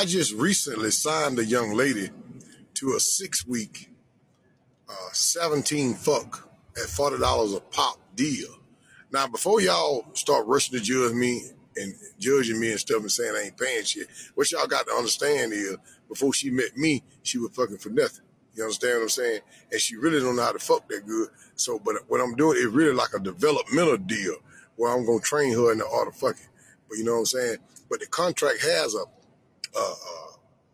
I just recently signed a young lady to a six week, uh, 17 fuck at $40 a pop deal. Now, before y'all start rushing to judge me and judging me and stuff and saying I ain't paying shit, what y'all got to understand is before she met me, she was fucking for nothing. You understand what I'm saying? And she really don't know how to fuck that good. So, but what I'm doing is really like a developmental deal where I'm gonna train her in the art of fucking. But you know what I'm saying? But the contract has a, uh, uh,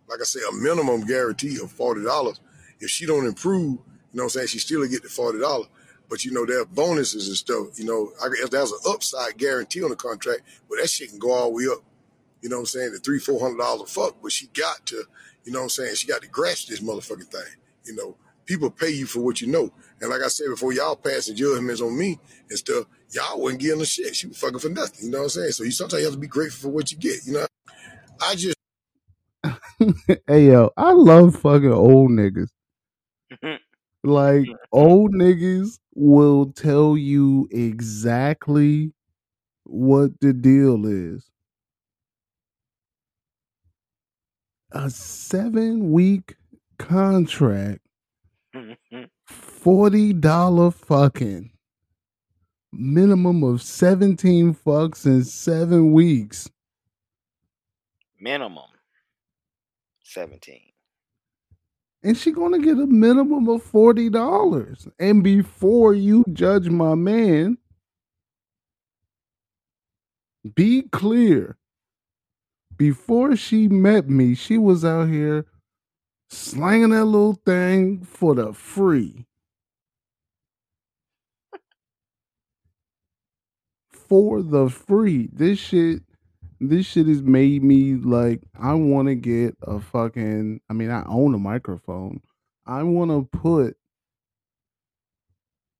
like I say, a minimum guarantee of forty dollars. If she don't improve, you know what I'm saying, she still get the forty dollars. But you know, there are bonuses and stuff. You know, I guess there's an upside guarantee on the contract, but that shit can go all the way up. You know what I'm saying? The three, four hundred dollars a fuck, but she got to, you know what I'm saying? She got to grasp this motherfucking thing. You know, people pay you for what you know. And like I said before, y'all passing judgments on me and stuff, y'all wasn't getting the shit. She was fucking for nothing. You know what I'm saying? So you sometimes you have to be grateful for what you get. You know, I just hey yo, I love fucking old niggas. like old niggas will tell you exactly what the deal is. A seven week contract, forty dollar fucking minimum of seventeen fucks in seven weeks. Minimum seventeen. and she gonna get a minimum of forty dollars. And before you judge my man, be clear. Before she met me, she was out here slanging that little thing for the free. For the free. This shit this shit has made me like I want to get a fucking I mean I own a microphone. I want to put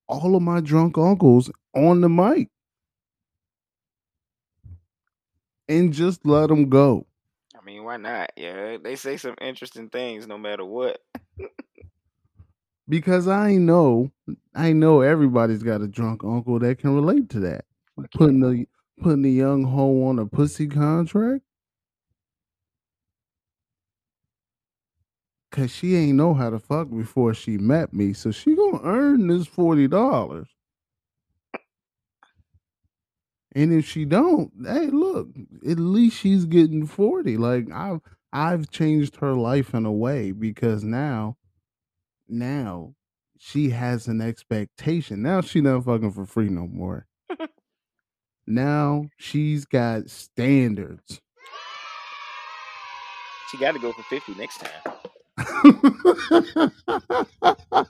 all of my drunk uncles on the mic and just let them go. I mean, why not? Yeah, they say some interesting things no matter what. Because I know I know everybody's got a drunk uncle that can relate to that. Putting the putting the young hoe on a pussy contract. Cause she ain't know how to fuck before she met me, so she gonna earn this forty dollars. And if she don't, hey, look, at least she's getting forty. Like I've I've changed her life in a way because now, now she has an expectation. Now she not fucking for free no more. now she's got standards. She got to go for fifty next time.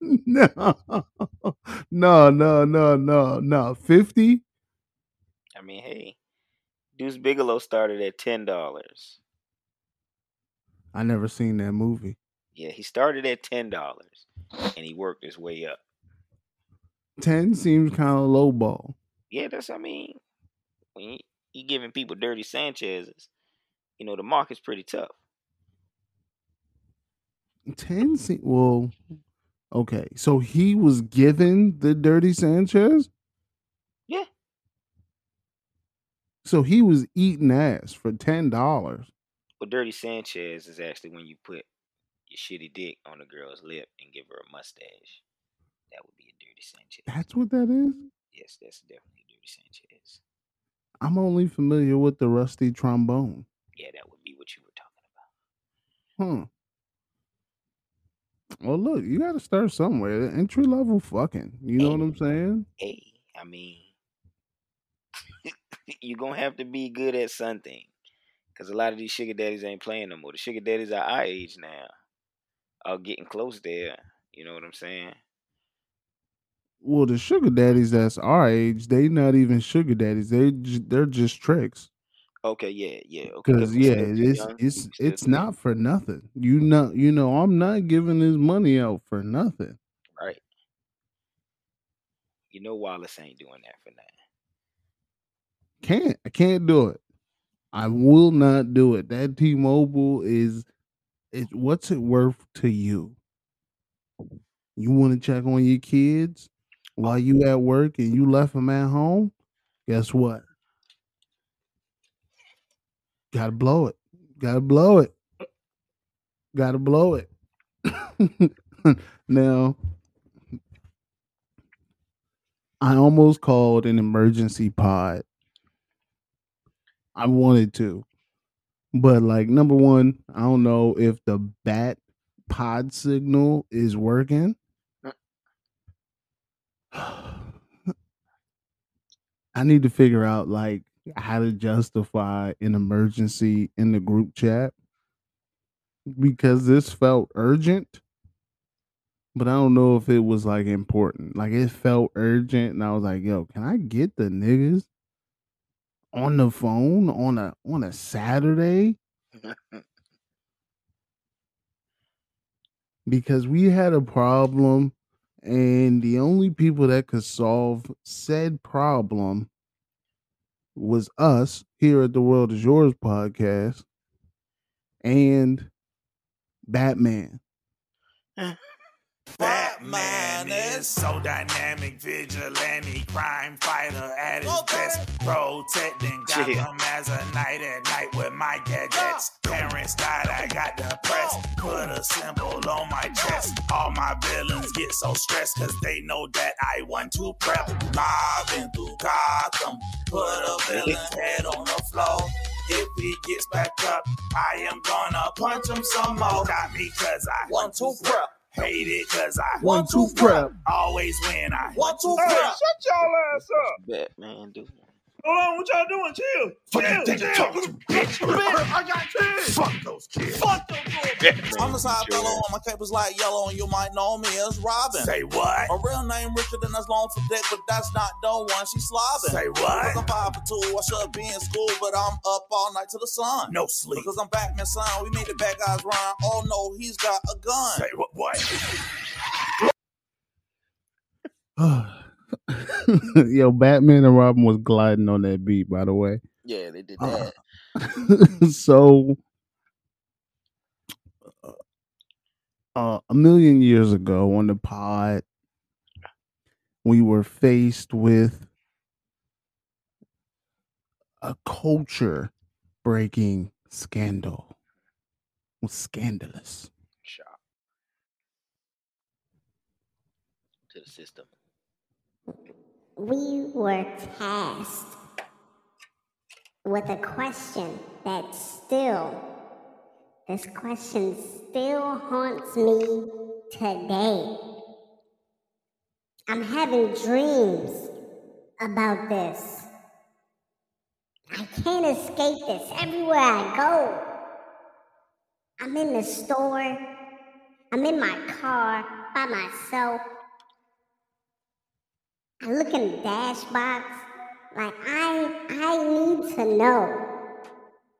no, no, no, no, no, no. Fifty? I mean, hey, Deuce Bigalow started at ten dollars. I never seen that movie. Yeah, he started at ten dollars, and he worked his way up. Ten seems kind of low ball. Yeah, that's I mean, when you, giving people dirty Sanchez's, you know the market's pretty tough. Ten well. Okay, so he was given the dirty Sanchez. Yeah. So he was eating ass for ten dollars. Well, dirty Sanchez is actually when you put your shitty dick on a girl's lip and give her a mustache. That would be a dirty Sanchez. That's what that is. Yes, that's definitely Sanchez. I'm only familiar with the rusty trombone. Yeah, that would be what you were talking about. Huh. Well, look, you got to start somewhere. Entry level fucking. You know what I'm saying? Hey, I mean, you're gonna have to be good at something, because a lot of these sugar daddies ain't playing no more. The sugar daddies are our age now, are getting close there. You know what I'm saying? Well, the sugar daddies that's our age, they not even sugar daddies. They they're just tricks. Okay, yeah, yeah. Cause we yeah, it's young. it's it's young. not for nothing. You know, you know, I'm not giving this money out for nothing. right. You know Wallace ain't doing that for nothing. Can't I can't do it. I will not do it. That T-Mobile is it. What's it worth to you? You want to check on your kids while you at work and you left them at home? Guess what? Got to blow it. Gotta blow it. Gotta blow it. now, I almost called an emergency pod. I wanted to. But like number one, I don't know if the bat pod signal is working. I need to figure out like how to justify an emergency in the group chat because this felt urgent, but I don't know if it was like important. Like it felt urgent, and I was like, "Yo, can I get the niggas on the phone on a on a Saturday?" because we had a problem and the only people that could solve said problem was us here at the World Is Yours podcast and Batman. Batman is so dynamic, vigilante, crime fighter at his best, protecting Gotham as a night at night with my gadgets. Parents died, I got depressed. Put a symbol on my chest. All my villains get so stressed because they know that I want to prep. Mobbing through Gotham, put a villain's head on the floor. If he gets back up, I am gonna punch him some more. Got me cause I want to prep. Hate it cause I One two prep. always win. I Want to Hey, prep. shut y'all ass up. Batman, dude. Hold on, what y'all doing? Chill. Fucking Chill, think chill. talk to bitch. Bitch, I got kids. Fuck those kids. Fuck those kids. I'm the side fellow on my cape is like yellow, and you might know me as Robin. Say what? A real name Richard, and that's long for dick, but that's not the one she's slobbing. Say what? Because I'm what? five for two, I should be in school, but I'm up all night to the sun. No sleep. Because I'm Batman son, we made the bad guys run. Oh no, he's got a gun. Say what? What? Yo, Batman and Robin was gliding on that beat, by the way. Yeah, they did Uh, that. so uh, a million years ago on the pod, we were faced with a culture breaking scandal. It was scandalous. Shock to the system. We were tasked with a question that still, this question still haunts me today. I'm having dreams about this. I can't escape this everywhere I go. I'm in the store, I'm in my car by myself. I look in the dash box like I I need to know.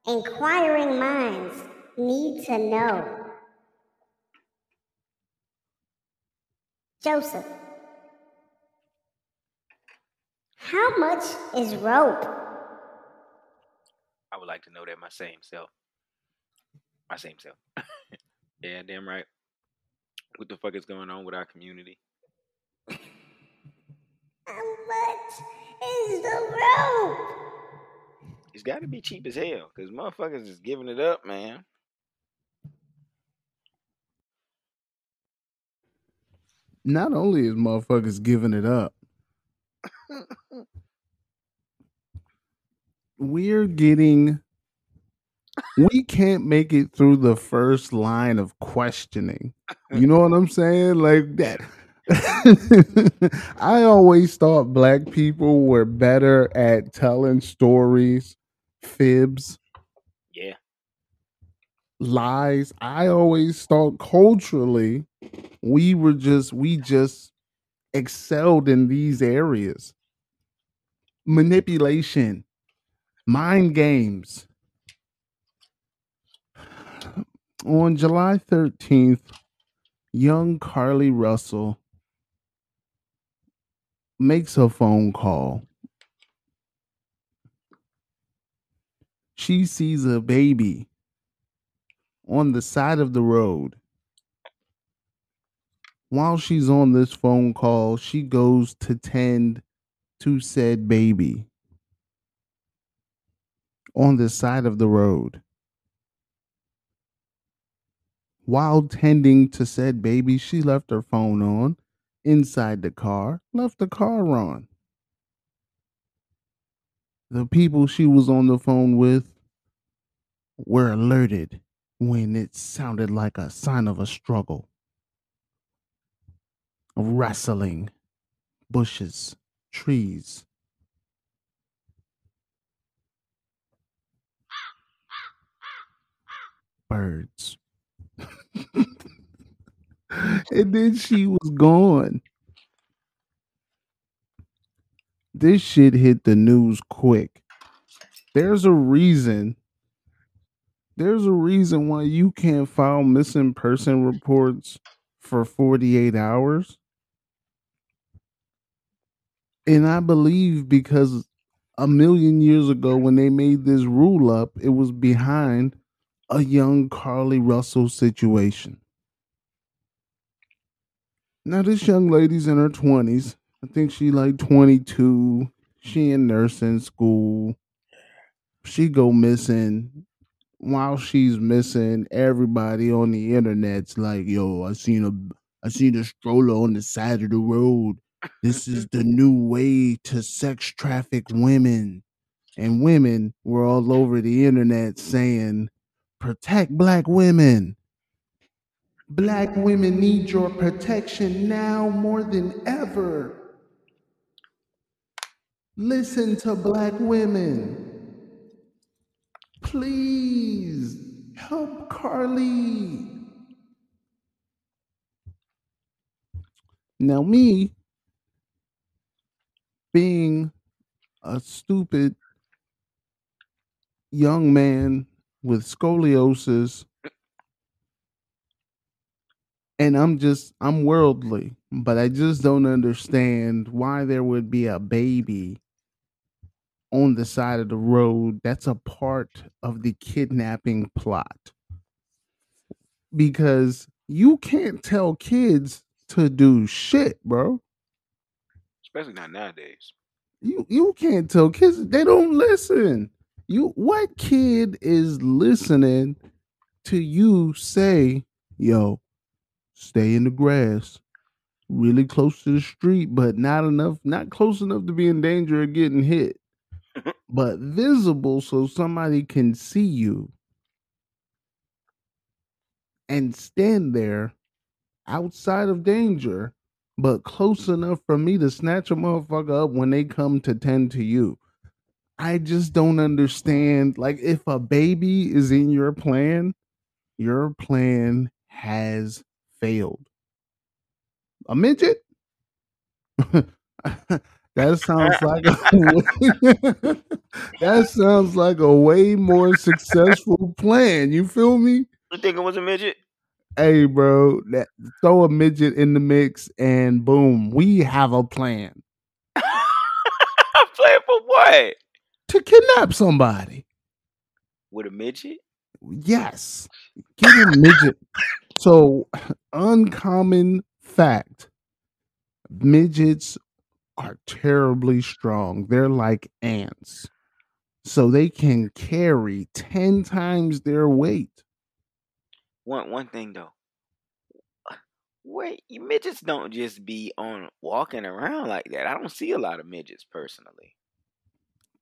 Inquiring minds need to know. Joseph, how much is rope? I would like to know that my same self. My same self. yeah, damn right. What the fuck is going on with our community? How much is the rope? It's got to be cheap as hell because motherfuckers is giving it up, man. Not only is motherfuckers giving it up, we're getting we can't make it through the first line of questioning. You know what I'm saying? Like that. I always thought black people were better at telling stories, fibs, Yeah. lies. I always thought culturally we were just we just excelled in these areas. Manipulation, mind games. On July 13th, young Carlee Russell makes a phone call. She sees a baby on the side of the road. While she's on this phone call, she goes to tend to said baby on the side of the road. While tending to said baby, she left her phone on inside the car, left the car on. The people she was on the phone with were alerted when it sounded like a sign of a struggle, wrestling, bushes, trees. Birds. and then she was gone. This shit hit the news quick. There's a reason. There's a reason why you can't file missing person reports for 48 hours. And I believe because a million years ago, when they made this rule up, it was behind a young Carlee Russell situation. Now, this young lady's in her 20s. I think she like 22. She in nursing school. She go missing. While she's missing, everybody on the internet's like, "Yo, I seen a, I seen a stroller on the side of the road. This is the new way to sex traffic women." And women were all over the internet saying, "Protect black women." Black women need your protection now more than ever. Listen to black women. Please help Carlee. Now, me being a stupid young man with scoliosis and I'm just I'm worldly, but I just don't understand why there would be a baby on the side of the road that's a part of the kidnapping plot. Because you can't tell kids to do shit, bro. Especially not nowadays. You you can't tell kids they don't listen. You what kid is listening to you say, "Yo, stay in the grass, really close to the street, but not enough, not close enough to be in danger of getting hit, but visible so somebody can see you and stand there outside of danger, but close enough for me to snatch a motherfucker up when they come to tend to you. I just don't understand. Like, if a baby is in your plan, your plan has failed. A midget? that sounds like a that sounds like a way more successful plan. You feel me? You think it was a midget? Hey, bro, that, throw a midget in the mix, and boom, we have a plan A Plan for what? to kidnap somebody. With a midget? Yes, get a midget. So, uncommon fact: midgets are terribly strong. They're like ants, so they can carry ten times their weight. One one thing though. Wait, midgets don't just be on walking around like that. I don't see a lot of midgets personally.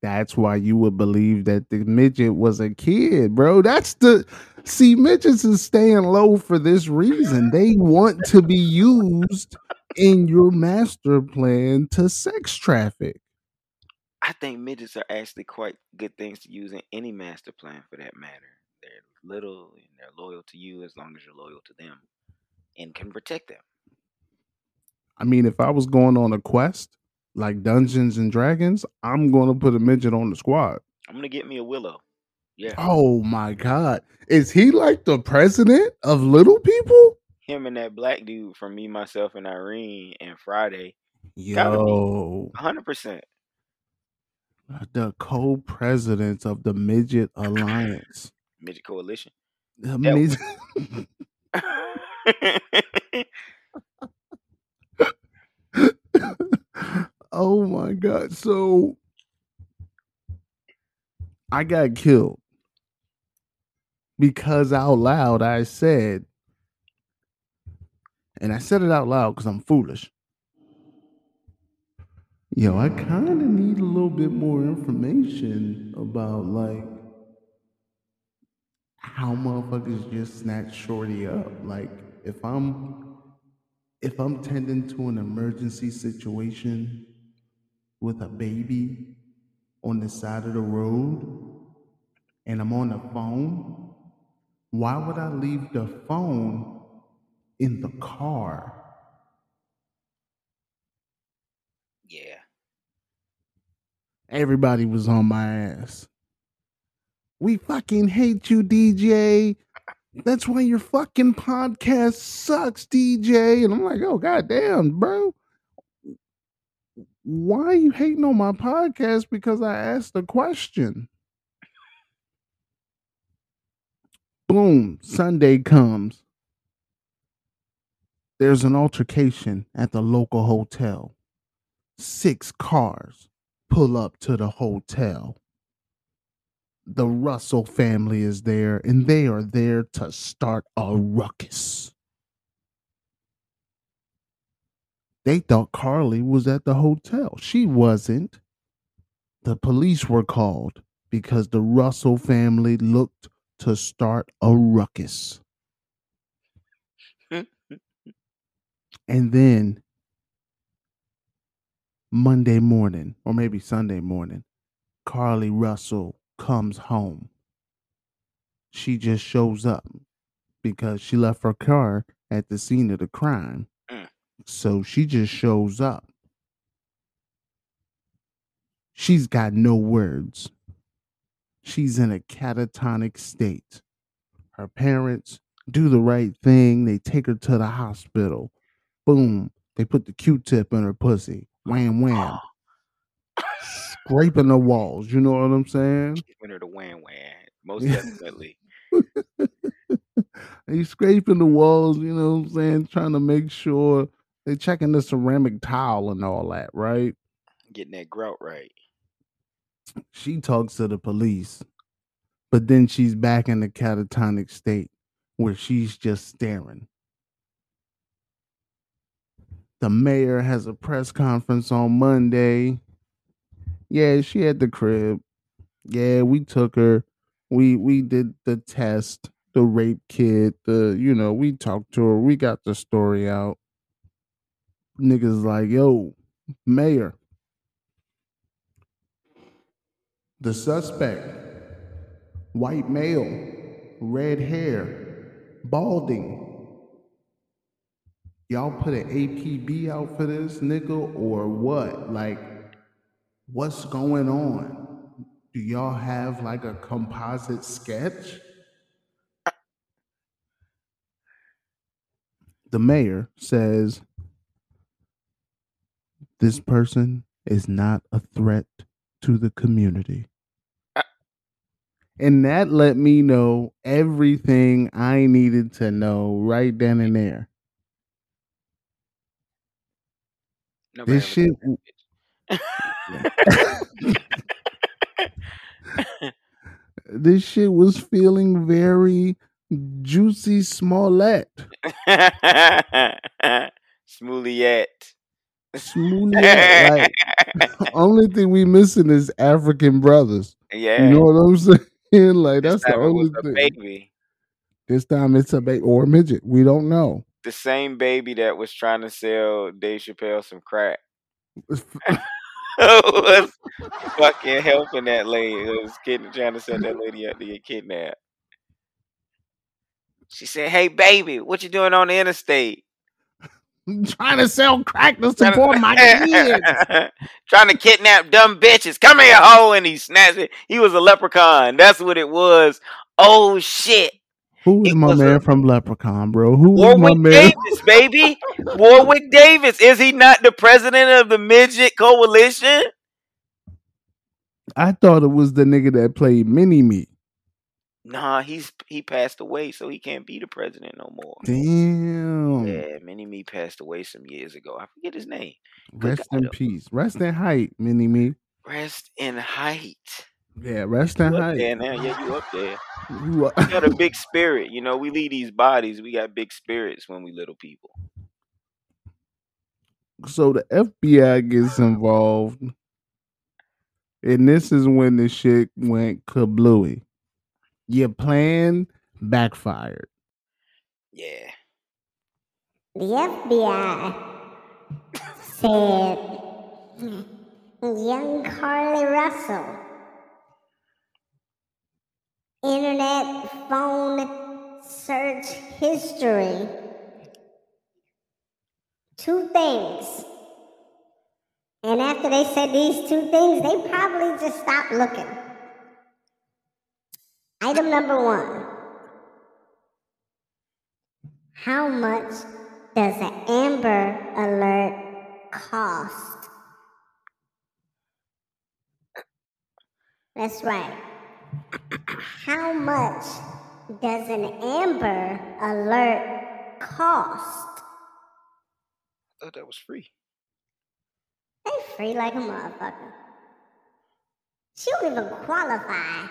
That's why you would believe that the midget was a kid, bro. That's the see, midgets is staying low for this reason. They want to be used in your master plan to sex traffic. I think midgets are actually quite good things to use in any master plan for that matter. They're little and they're loyal to you as long as you're loyal to them and can protect them. I mean, if I was going on a quest like Dungeons and Dragons, I'm going to put a midget on the squad. I'm gonna get me a willow. Yeah. Oh my god. Is he like the president of little people? Him and that black dude from me, myself, and Irene and Friday. Yo, hundred percent. the co-presidents of the Midget Alliance. Midget Coalition. The midget- oh my god. So I got killed because out loud I said And I said it out loud because I'm foolish. Yo, I kind of need a little bit more information about like how motherfuckers just snatch shorty up. Like if I'm if I'm tending to an emergency situation with a baby on the side of the road and I'm on the phone, why would I leave the phone in the car? Yeah. Everybody was on my ass. We fucking hate you, DJ. That's why your fucking podcast sucks, DJ. And I'm like, oh goddamn, bro. Why are you hating on my podcast? Because I asked a question. Boom, Sunday comes. There's an altercation at the local hotel. Six cars pull up to the hotel. The Russell family is there, and they are there to start a ruckus. They thought Carlee was at the hotel. She wasn't. The police were called because the Russell family looked to start a ruckus. and then Monday morning, or maybe Sunday morning, Carlee Russell comes home. She just shows up because she left her car at the scene of the crime. So she just shows up. She's got no words. She's in a catatonic state. Her parents do the right thing. They take her to the hospital. Boom. They put the Q tip in her pussy. Wham, wham. Ah. Scraping the walls. You know what I'm saying? Winner to win win. Most definitely. they scraping the walls, you know what I'm saying? Trying to make sure they checking the ceramic tile and all that, right? Getting that grout right. She talks to the police, but then she's back in the catatonic state where she's just staring. The mayor has a press conference on Monday. Yeah, she at the crib. Yeah, we took her. We we did the test, the rape kit, the you know, we talked to her. We got the story out. Niggas like, yo, mayor. The suspect, white male, red hair, balding. Y'all put an APB out for this nigga or what? Like, what's going on? Do y'all have like a composite sketch? The mayor says this person is not a threat to the community. And that let me know everything I needed to know right then and there. Nobody This shit, this shit was feeling very Jussie Smollett. that. Smollett. Like, only thing we missing is African brothers. yeah. You know what I'm saying? Like this that's the time it was only a thing. baby. This time it's a baby or a midget. We don't know. The same baby that was trying to sell Dave Chappelle some crack. was fucking helping that lady. It was kid trying to send that lady up to get kidnapped. She said, "Hey, baby, what you doing on the interstate?" Trying to sell crack to support my kids. trying to kidnap dumb bitches. Come here, hoe! And he snatched it. He was a leprechaun. That's what it was. Oh shit! Who is It my was a- man from Leprechaun, bro? Who is my Warwick man? Davis, baby. Warwick Davis. Is he not the president of the midget coalition? I thought it was the nigga that played Mini Me. Nah, he's he passed away, so he can't be the president no more. Damn. Yeah, Mini Me passed away some years ago. I forget his name. Good Rest in though. peace. Rest in height, Mini Me. Rest in height. Yeah, rest You in height. there now? Yeah, you up there. You are- We got a big spirit. You know, we leave these bodies. We got big spirits when we little people. So the FBI gets involved, and this is when the shit went kablooey. Your plan backfired. Yeah. The FBI said young Carlee Russell, internet phone search history, two things. And after they said these two things, they probably just stopped looking. Item number one How much does an Amber Alert cost? That's right. How much does an Amber Alert cost? I thought that was free. They free like a motherfucker. She don't even qualify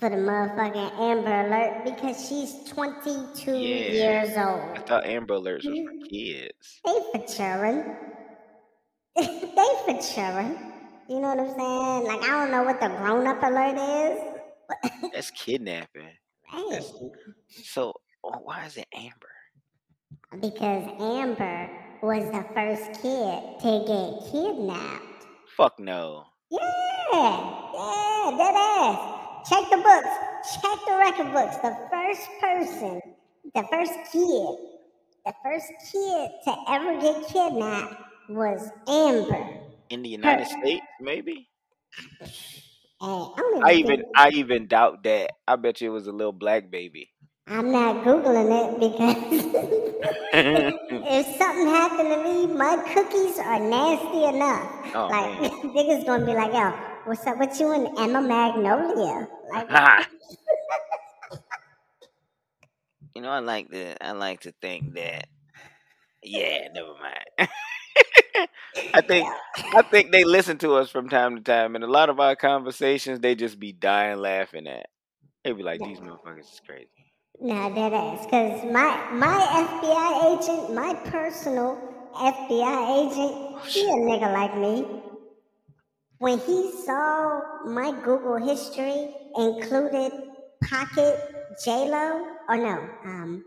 for the motherfucking Amber Alert because she's 22 Yeah. years old. I thought Amber Alerts was for kids. They for children. they for children. You know what I'm saying? Like, I don't know what the grown up alert is. That's kidnapping. Right. So oh, why is it Amber? Because Amber was the first kid to get kidnapped. Fuck no. Yeah, yeah, dead ass. Check the books. Check the record books. The first person, the first kid, the first kid to ever get kidnapped was Amber. In the United States, maybe. And I even I think- even I even doubt that. I bet you it was a little black baby. I'm not googling it because if something happened to me, my cookies are nasty enough. Oh, like man. niggas gonna be like, yo, what's up with you and Emma Magnolia? Like, you know, I like to I like to think that. Yeah, never mind. I think I think they listen to us from time to time, and a lot of our conversations they just be dying laughing at. They be like, "These motherfuckers is crazy." Nah, that ass. Cause my my FBI agent, my personal FBI agent, oh, he a nigga like me. When he saw my Google history included Pocket J Lo, or no, um,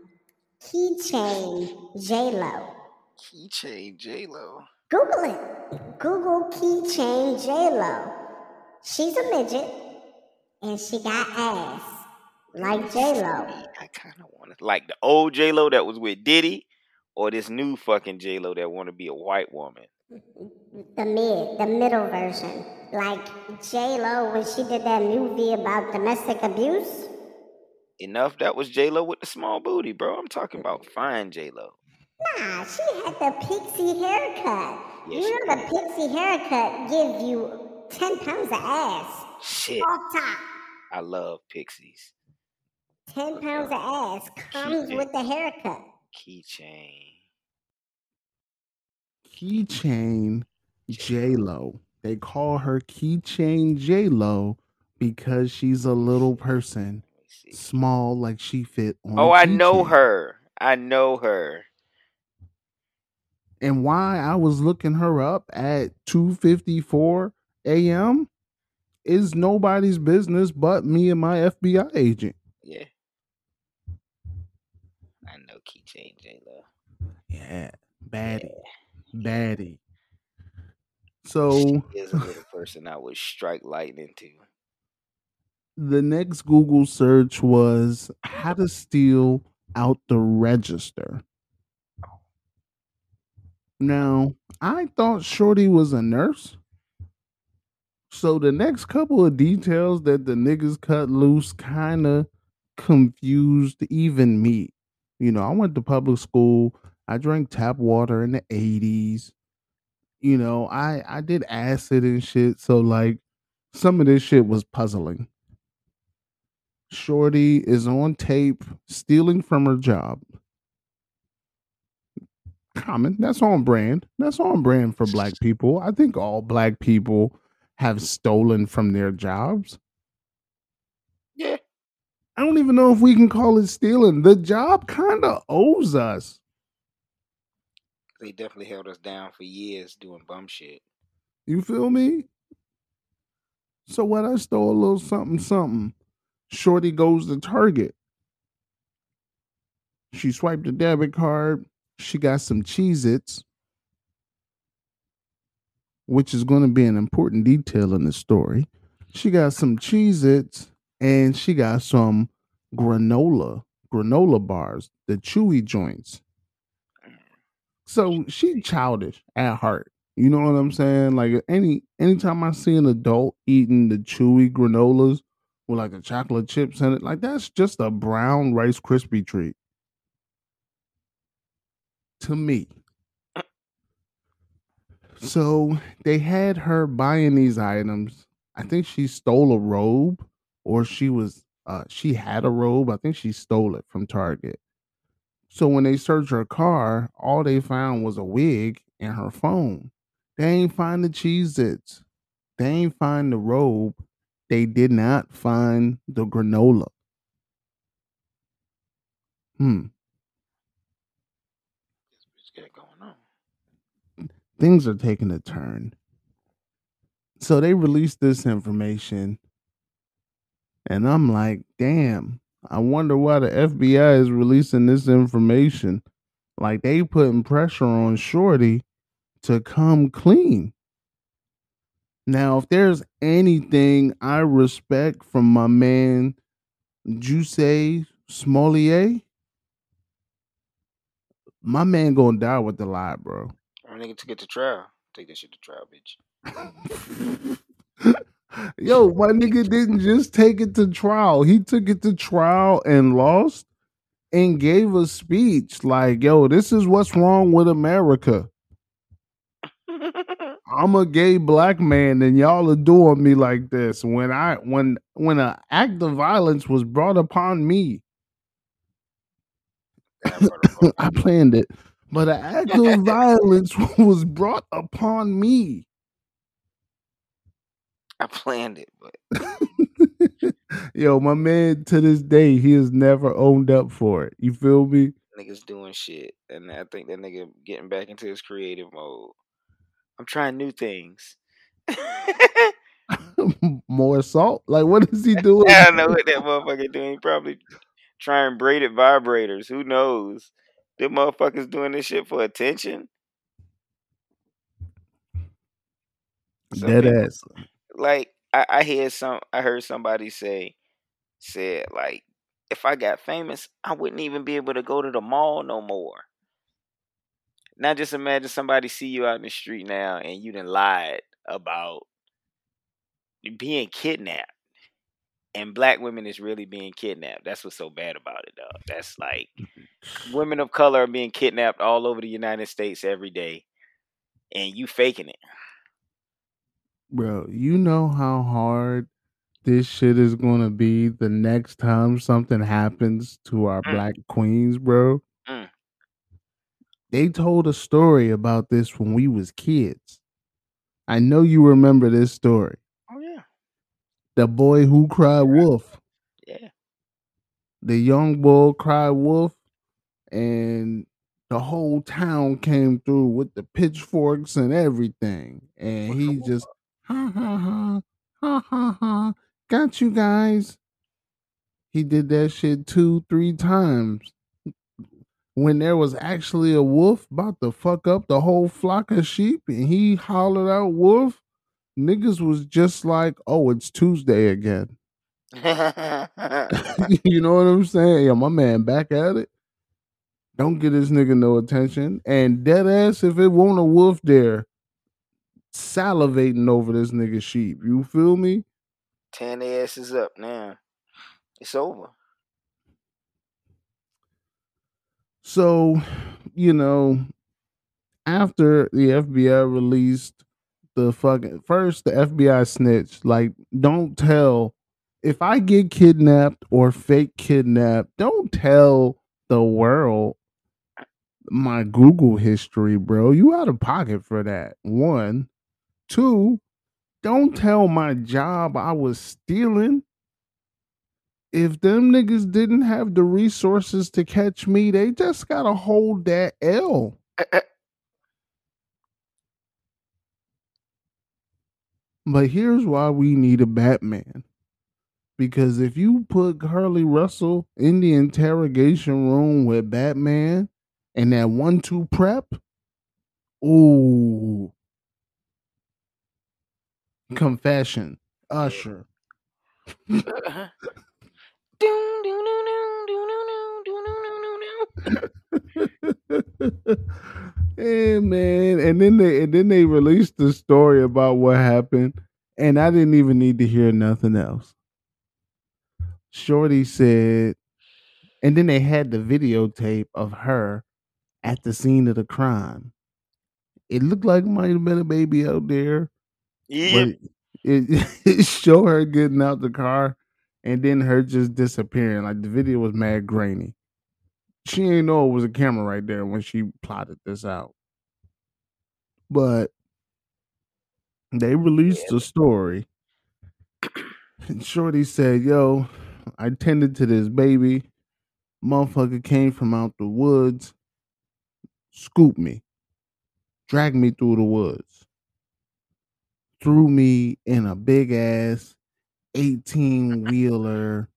Keychain J Lo. Keychain J Lo. Google it. Google Keychain J Lo. She's a midget, and she got ass like J Lo. I kind of want to like the old J Lo that was with Diddy, or this new fucking J Lo that want to be a white woman. The mid, the middle version. Like J Lo when she did that movie about domestic abuse. Enough. That was J Lo with the small booty, bro. I'm talking about fine J Lo. Nah, she had the pixie haircut. You know the pixie haircut give you ten pounds of ass Shit, off top. I love pixies. Ten pounds of ass comes it. with the haircut. Keychain. Keychain J Lo. They call her Keychain J Lo because she's a little person, Let me see. small like she fit on. Oh, I know her. I know her. And why I was looking her up at 2:54 a.m. is nobody's business but me and my FBI agent. Yeah. I know Keychain J Lo. Yeah, baddie, baddie. So She is a little person I would strike lightning to. the next Google search was how to steal out the register. Now, I thought Shorty was a nurse. So the next couple of details that the niggas cut loose kind of confused even me. You know, I went to public school. I drank tap water in the 80s. You know, I I did acid and shit, so like some of this shit was puzzling. Shorty is on tape stealing from her job. Common. That's on brand. That's on brand for black people. I think all black people have stolen from their jobs. Yeah. I don't even know if we can call it stealing. The job kind of owes us. They definitely held us down for years doing bum shit. You feel me? So what? I stole a little something, something. Shorty goes to Target. She swiped a debit card. She got some Cheez Its, which is going to be an important detail in the story. She got some Cheez Its and she got some granola, granola bars, the chewy joints. So she childish at heart. You know what I'm saying? Like any anytime I see an adult eating the chewy granolas with like the chocolate chips in it, like that's just a brown rice crispy treat. To me. So they had her buying these items. I think she stole a robe or she was uh she had a robe. I think she stole it from Target. So when they searched her car, all they found was a wig and her phone. They ain't find the Cheez Its. They ain't find the robe. They did not find the granola. Hmm. What's got going on? Things are taking a turn. So they released this information. And I'm like, damn, I wonder why the FBI is releasing this information. Like they putting pressure on Shorty to come clean. Now, if there's anything I respect from my man Jussie Smollett, my man gonna die with the lie, bro. Our nigga to get to trial. Take that shit to trial, bitch. Yo, my nigga didn't just take it to trial. He took it to trial and lost and gave a speech like, yo, this is what's wrong with America. I'm a gay black man and y'all are doing me like this. When I when when an act of violence was brought upon me, I planned it. But an act of violence was brought upon me. I planned it, but Yo, my man to this day, he has never owned up for it. You feel me? niggas doing shit, and I think that nigga getting back into his creative mode. I'm trying new things. More salt? Like what is he doing? I don't know what that motherfucker doing. He probably trying braided vibrators. Who knows? Them motherfuckers doing this shit for attention. Some Dead people- ass. Like I, I hear some I heard somebody say said like if I got famous, I wouldn't even be able to go to the mall no more. Now just imagine somebody see you out in the street now and you done lied about being kidnapped. And black women is really being kidnapped. That's what's so bad about it, dog. That's like mm-hmm. women of color are being kidnapped all over the United States every day. And you faking it. Bro, you know how hard this shit is gonna be the next time something happens to our Mm. black queens, bro. Mm. They told a story about this when we was kids. I know you remember this story. Oh yeah. The boy who cried wolf. Yeah. The young boy cried wolf, and the whole town came through with the pitchforks and everything. And he just ha ha ha ha ha ha got you guys. He did that shit two, three times. When there was actually a wolf about to fuck up the whole flock of sheep, and he hollered out wolf, niggas was just like, oh, it's Tuesday again. you know what I'm saying? Yeah, my man back at it. Don't get this nigga no attention. And dead ass, if it won't a wolf there, salivating over this nigga sheep. You feel me? Their asses up now. It's over. So, you know, after the FBI released the fucking first, the FBI snitched, like, don't tell if I get kidnapped or fake kidnapped, don't tell the world my Google history, bro. You out of pocket for that. One. Two, don't tell my job I was stealing. If them niggas didn't have the resources to catch me, they just gotta hold that L. but here's why we need a Batman. Because if you put Carlee Russell in the interrogation room with Batman and that one two prep, ooh, doom, Usher. yeah, man. And then they and then they released the story about what happened, and I didn't even need to hear nothing else. Shorty said, and then they had the videotape of her at the scene of the crime. It looked like might have been a baby out there, Yeah. it, it showed her getting out the car and then her just disappearing. Like the video was mad grainy. She ain't know it was a camera right there when she plotted this out. But they released the story. And Shorty said, Yo, I tended to this baby. Motherfucker came from out the woods, scooped me, dragged me through the woods, threw me in a big ass 18 wheeler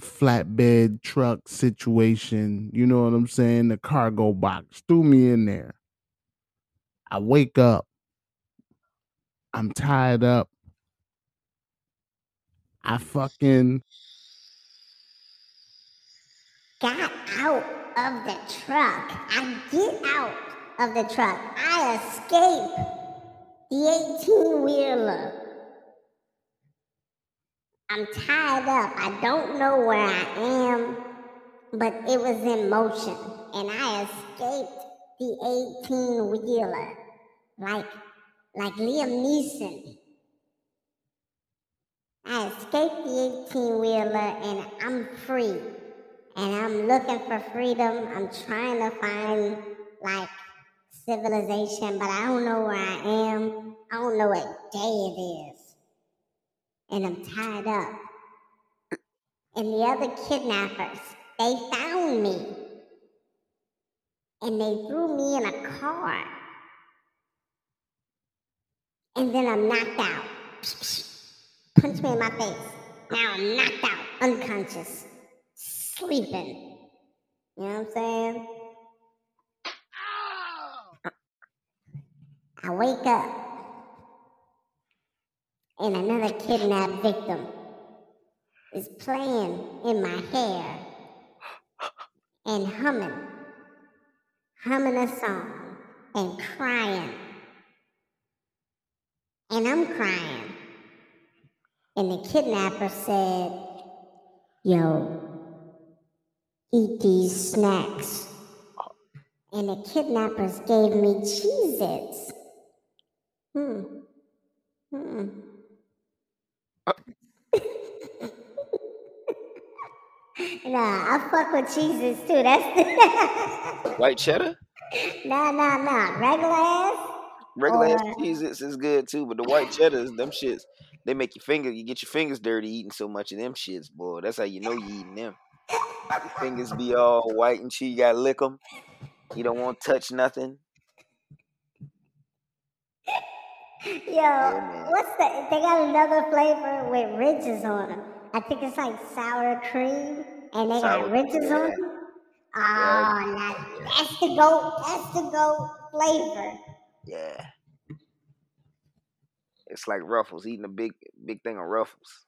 flatbed truck situation. You know what I'm saying? The cargo box threw me in there. I wake up. I'm tied up. I fucking got out of the truck. I get out of the truck. I escape the 18 wheeler. I'm tied up. I don't know where I am, but it was in motion. And I escaped the 18 wheeler like, like Liam Neeson. I escaped the 18 wheeler and I'm free. And I'm looking for freedom. I'm trying to find like civilization, but I don't know where I am. I don't know what day it is. And I'm tied up. And the other kidnappers, they found me. And they threw me in a car. And then I'm knocked out. Punch me in my face. Now I'm knocked out, unconscious, sleeping. You know what I'm saying? I wake up and another kidnapped victim is playing in my hair and humming, humming a song and crying. And I'm crying. And the kidnapper said, Yo, eat these snacks. And the kidnappers gave me Cheez Its. Hmm. Hmm. nah, I fuck with Cheez Its too. That's White cheddar? nah, nah, nah. Regular ass. Regular ass Or- Cheez-Its is good too, but the white cheddars, them shits, they make your finger, you get your fingers dirty eating so much of them shits, boy. That's how you know you eating them. Your fingers be all white and chewy, you gotta lick them. You don't want to touch nothing. Yo, man. what's the? They got another flavor with ridges on them. I think it's like sour cream, and they Sour got ridges cream, on yeah. them. Oh, now ah, that's the goat. That's the goat flavor. Yeah. It's like Ruffles, eating a big big thing of Ruffles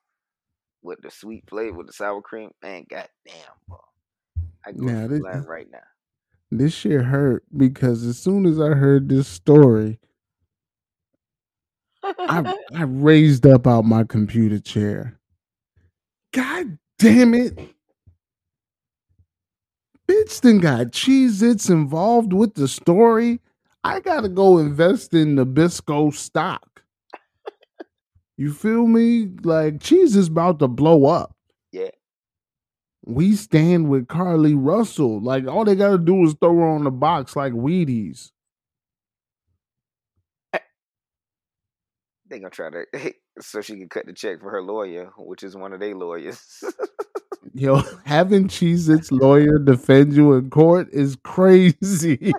with the sweet flavor with the sour cream. Man, goddamn, boy. I go Now, this- right now. this shit hurt because as soon as I heard this story, I I raised up out my computer chair. God damn it. Bitch then got Cheez Its involved with the story. I gotta go invest in Nabisco stock. You feel me? Like Cheese is about to blow up. Yeah. We stand with Carlee Russell. Like all they gotta do is throw her on the box like Wheaties. They gonna try to so she can cut the check for her lawyer, which is one of their lawyers. Yo, having Cheez Its lawyer defend you in court is crazy.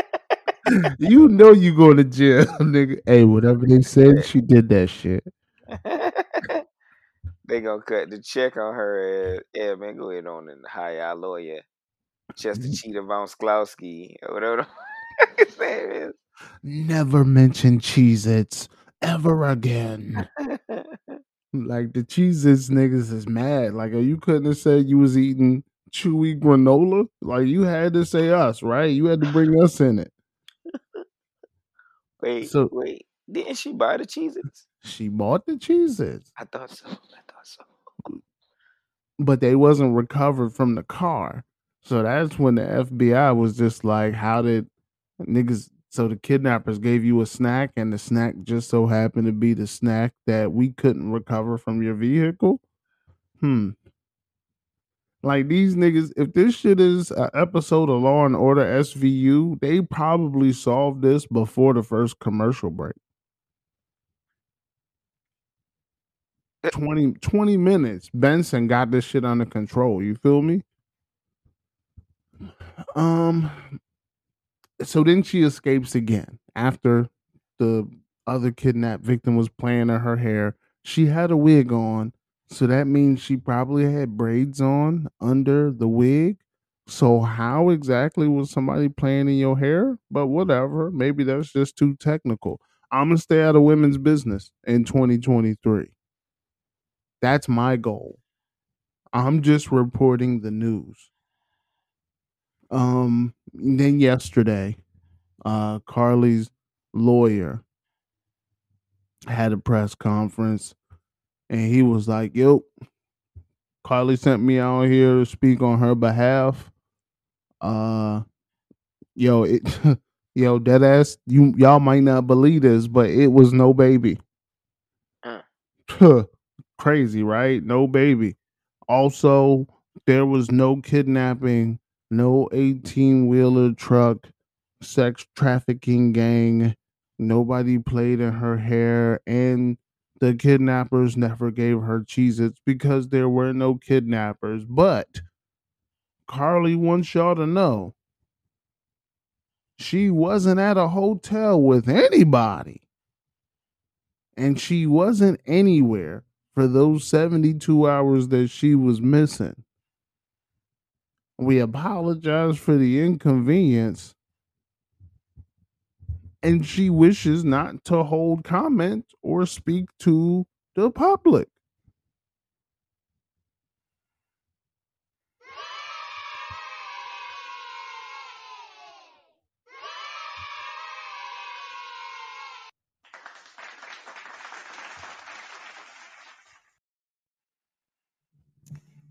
you know you going to jail, nigga. Hey, whatever they said, she did that shit. they gonna cut the check on her. As, yeah, man, go ahead on and hire our lawyer, Chester Cheetah Von Sklowski, or whatever the his name is. Never mention Cheez Its ever again. like the Cheez Its niggas is mad. Like, you couldn't have said you was eating chewy granola. Like you had to say us, right? You had to bring us in it. Wait, So wait, didn't she buy the Cheez-Its? she bought the Cheez Its, I thought so. I thought so. Mm. but they wasn't recovered from the car. So that's when the FBI was just like, how did niggas so the kidnappers gave you a snack and the snack just so happened to be the snack that we couldn't recover from your vehicle? Hmm. Like these niggas, if this shit is an episode of Law and Order SVU, they probably solved this before the first commercial break. 20, 20 minutes. Benson got this shit under control. You feel me? Um so then she escapes again after the other kidnapped victim was playing in her hair. She had a wig on, so that means she probably had braids on under the wig. So how exactly was somebody playing in your hair? But whatever, maybe that's just too technical. I'm gonna stay out of women's business in 2023. That's my goal. I'm just reporting the news. Um, then yesterday, uh, Carlee's lawyer had a press conference and he was like, Yo, Carlee sent me out here to speak on her behalf. Uh, yo, it, yo, dead ass, you y'all might not believe this, but it was no baby. Uh. Crazy, right? No baby. Also, there was no kidnapping, no 18 wheeler truck, sex trafficking gang. Nobody played in her hair, and the kidnappers never gave her Cheez Its because there were no kidnappers. But Carlee wants y'all to know she wasn't at a hotel with anybody. And she wasn't anywhere for those 72 hours that she was missing. We apologize for the inconvenience. And she wishes not to hold comment or speak to the public.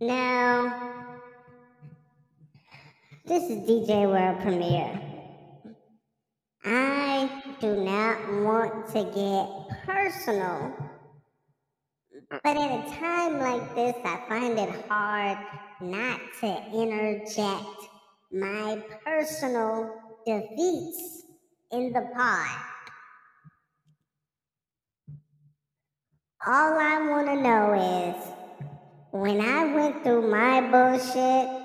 Now, this is DJ World Premiere. I do not want to get personal, but at a time like this, I find it hard not to interject my personal defeats in the pod. All I want to know is when I went through my bullshit,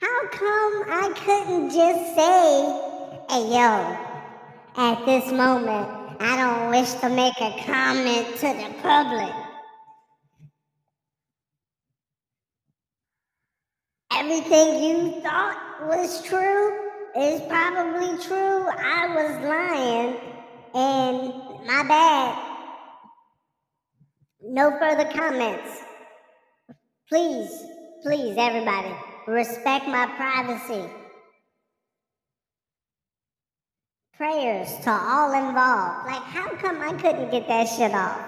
how come I couldn't just say, hey yo, at this moment, I don't wish to make a comment to the public? Everything you thought was true is probably true. I was lying, and my bad. No further comments. Please, please, everybody, respect my privacy. Prayers to all involved. Like, how come I couldn't get that shit off?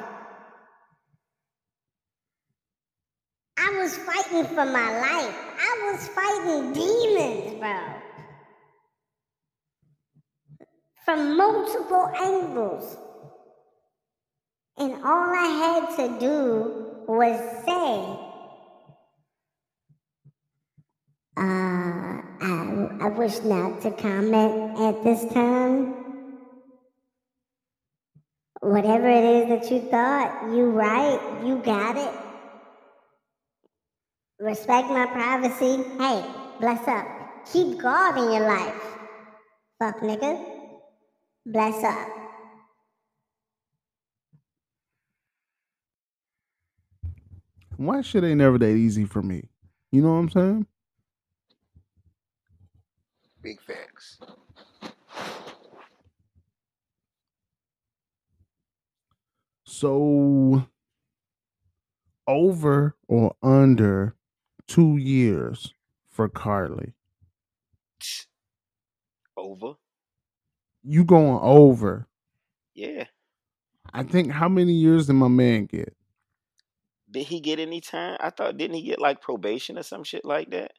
I was fighting for my life. I was fighting demons, bro. From multiple angles. And all I had to do was say, uh, I, I wish not to comment at this time. Whatever it is that you thought, you right, you got it. Respect my privacy. Hey, bless up. keep God in your life. Fuck nigga. Bless up. Why shit ain't never that easy for me? You know what I'm saying? Big facts. So over or under two years for Carlee. Over. You going over. Yeah. I think how many years did my man get? Did he get any time? I thought didn't he get like probation or some shit like that?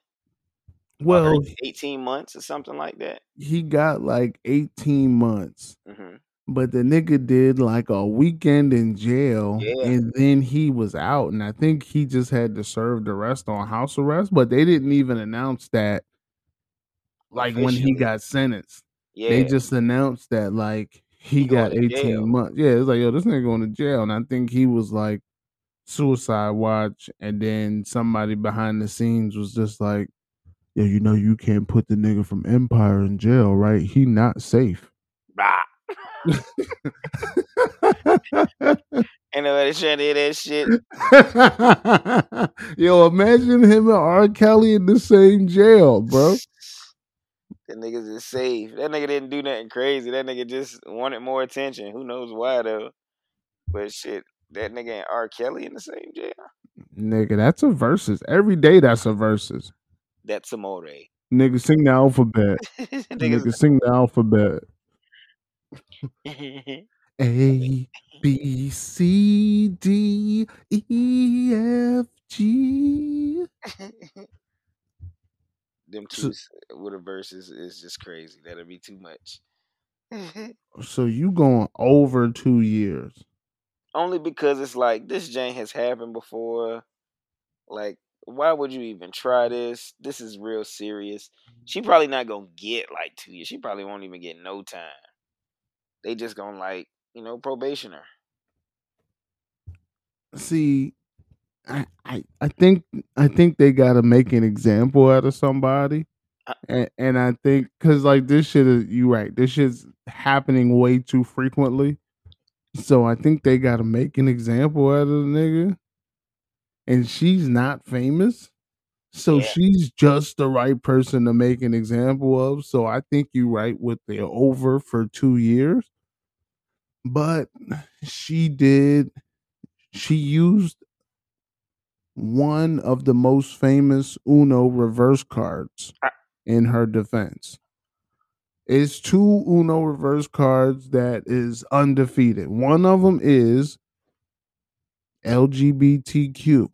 Well, eighteen months or something like that. he got like 18 months, hmm but the nigga did like a weekend in jail Yeah. and then he was out. And I think he just had to serve the rest on house arrest, but they didn't even announce that like when he got sentenced. Yeah. They just announced that like he, He got 18 jail. months. Yeah, it's like, yo, this nigga going to jail. And I think he was like suicide watch. And then somebody behind the scenes was just like, yo, you know, you can't put the nigga from Empire in jail, right? He not safe. Bah. Ain't nobody trying to hear that shit. yo, imagine him and R. Kelly in the same jail, bro. That nigga's is safe. That nigga didn't do nothing crazy. That nigga just wanted more attention. Who knows why though? But shit, that nigga and R. Kelly in the same jail. Nigga, that's a versus. Every day that's a versus. That's amore. Nigga, sing the alphabet. Niggas- Nigga, sing the alphabet. A B C D E F G. Them two s- with a verses is just crazy. That'll be too much. So you going over two years? Only because it's like this Jane has happened before. Like, why would you even try this? This is real serious. She probably not gonna get like two years. She probably won't even get no time. They just gonna like, you know, probation her. See, I, I I think I think they got to make an example out of somebody, Uh and, and I think because like this shit is you right. This shit's happening way too frequently, so I think they got to make an example out of the nigga. And she's not famous, so Yeah. she's just the right person to make an example of. So I think you right with the over for two years, but she did. She used one of the most famous Uno reverse cards in her defense. It's two Uno reverse cards that is undefeated. One of them is LGBTQ.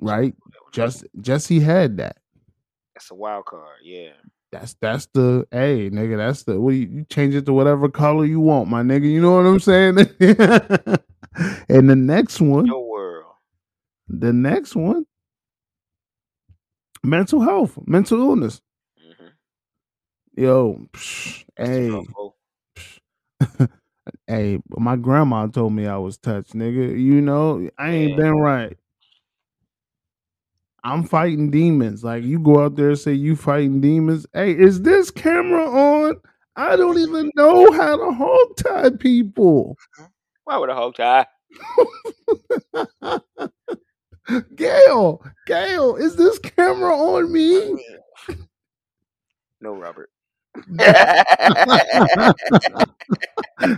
Right? Just Jussie had that. That's a wild card, yeah. That's that's the hey nigga. That's the what you, you change it to whatever color you want, my nigga. You know what I'm saying? and the next one, Your world. the next one, mental health, mental illness. hmm Yo, psh, hey, hey, my grandma told me I was touched, nigga. You know, I ain't been right. I'm fighting demons. Like you go out there and say you fighting demons. Hey, is this camera on? I don't even know how to hog tie people. Mm-hmm. Why would a hog tie? Gayle, Gayle, is this camera on me? No, Robert.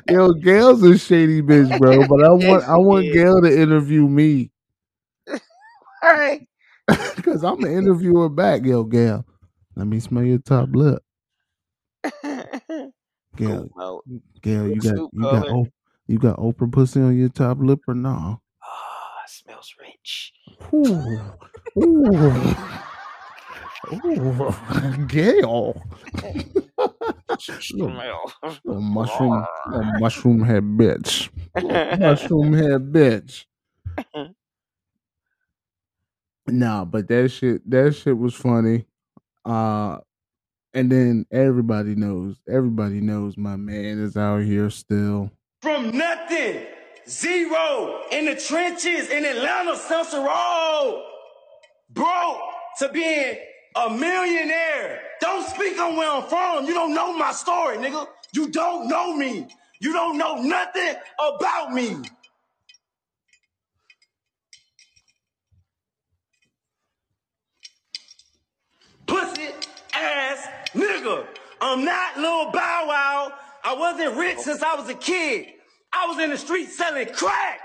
Yo, Gayle's a shady bitch, bro. But I want I want. Gayle to interview me. All right. Cause I'm gonna interview her back. Yo, Gayle, let me smell your top lip. Gayle, Cool. Gayle, you got you got color. you got Oprah pussy on your top lip or no? Ah, smells rich. Ooh, ooh, ooh, Gayle, Smell. a mushroom, a mushroom head bitch, mushroom head bitch. Nah, but that shit, that shit was funny. Uh, and then everybody knows, everybody knows my man is out here still. From nothing, zero, in the trenches in Atlanta, Central Road, broke, to being a millionaire. Don't speak on where I'm from. You don't know my story, nigga. You don't know me. You don't know nothing about me. Pussy ass nigga. I'm not little Bow Wow. I wasn't rich since I was a kid. I was in the street selling crack.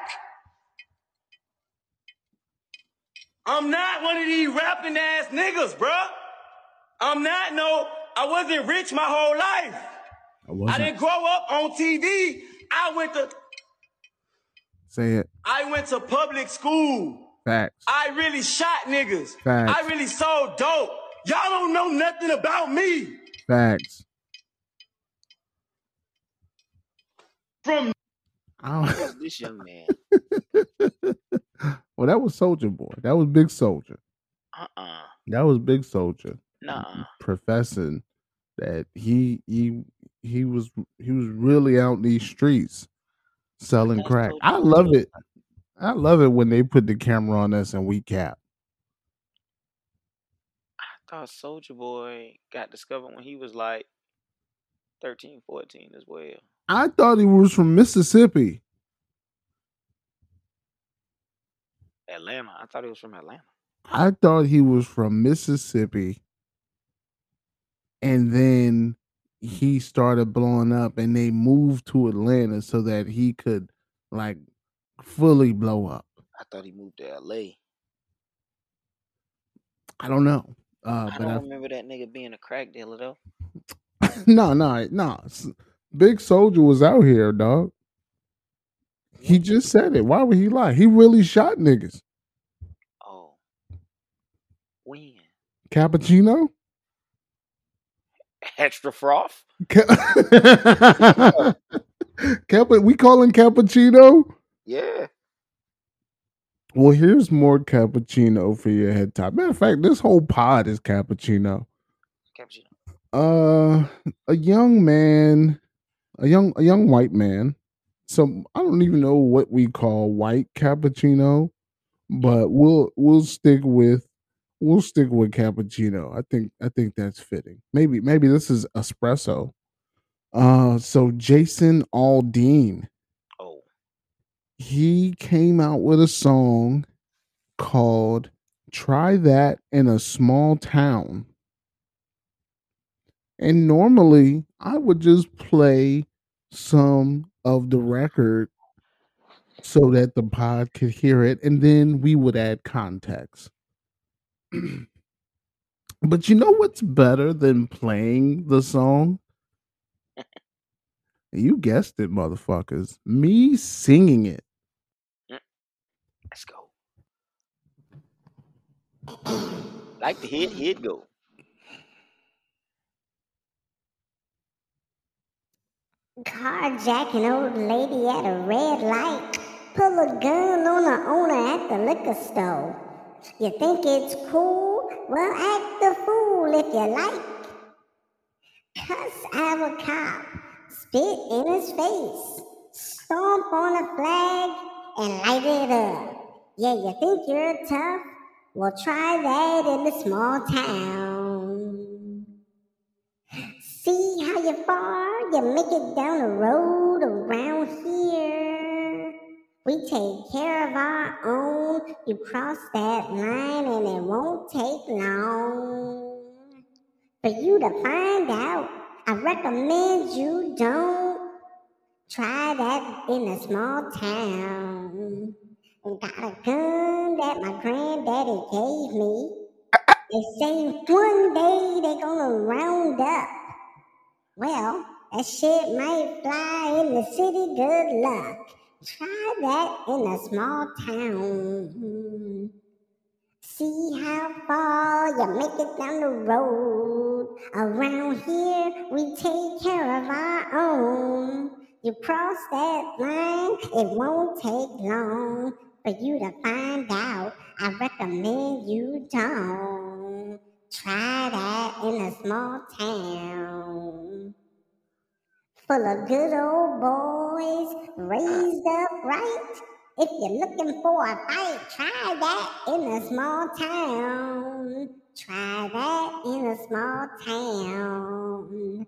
I'm not one of these rapping ass niggas, bruh. I'm not no, I wasn't rich my whole life. I I wasn't. I didn't grow up on TV. I went to Say it. I went to public school. Facts. I really shot niggas. Facts. I really sold dope. Y'all don't know nothing about me. Facts. From I don't- Who's this young man? well, that was Soulja Boy. That was Big Soulja. Uh-uh. That was Big Soulja. Nuh-uh. professing that he he he was he was really out in these streets selling crack. I love it. I love it when they put the camera on us and we cap. I thought Soulja Boy got discovered when he was like 13, 14 as well. I thought he was from Mississippi. Atlanta. I thought he was from Atlanta. I thought he was from Mississippi. And then he started blowing up and they moved to Atlanta so that he could like fully blow up. I thought he moved to LA. I don't know. Uh I but don't I remember that nigga being a crack dealer though. no, no, no. Big Soulja was out here, dog. He just said it. Why would he lie? He really shot niggas. Oh. When? Cappuccino? Extra froth? Ca- Cappa, we call him cappuccino. Yeah. Well, here's more cappuccino for your head top. Matter of fact, this whole pod is cappuccino. Cappuccino. Uh, a young man, a young a young white man. So I don't even know what we call white cappuccino, but we'll we'll stick with we'll stick with cappuccino. I think I think that's fitting. Maybe maybe this is espresso. Uh, so Jason Aldean, Oh. he came out with a song called "Try That in a Small Town." And normally I would just play some of the record so that the pod could hear it and then we would add context. but you know what's better than playing the song? You guessed it, motherfuckers. Me singing it. Let's go. like the hit, hit go. Carjack an old lady at a red light. Pull a gun on the owner at the liquor store. You think it's cool? Well, act the fool if you like. Cuss out a cop, spit in his face, stomp on a flag, and light it up. Yeah, you think you're tough? Well, try that in a small town. See how you far you make it down the road around here. We take care of our own. You cross that line and it won't take long for you to find out. I recommend you don't try that in a small town. Got a gun that my granddaddy gave me. They say one day they're gonna round up. Well, that shit might fly in the city, good luck. Try that in a small town. See how far you make it down the road. Around here, we take care of our own. You cross that line, it won't take long for you to find out. I recommend you don't. Try that in a small town. Full of good old boys, raised up right. If you're looking for a fight, try that in a small town. Try that in a small town.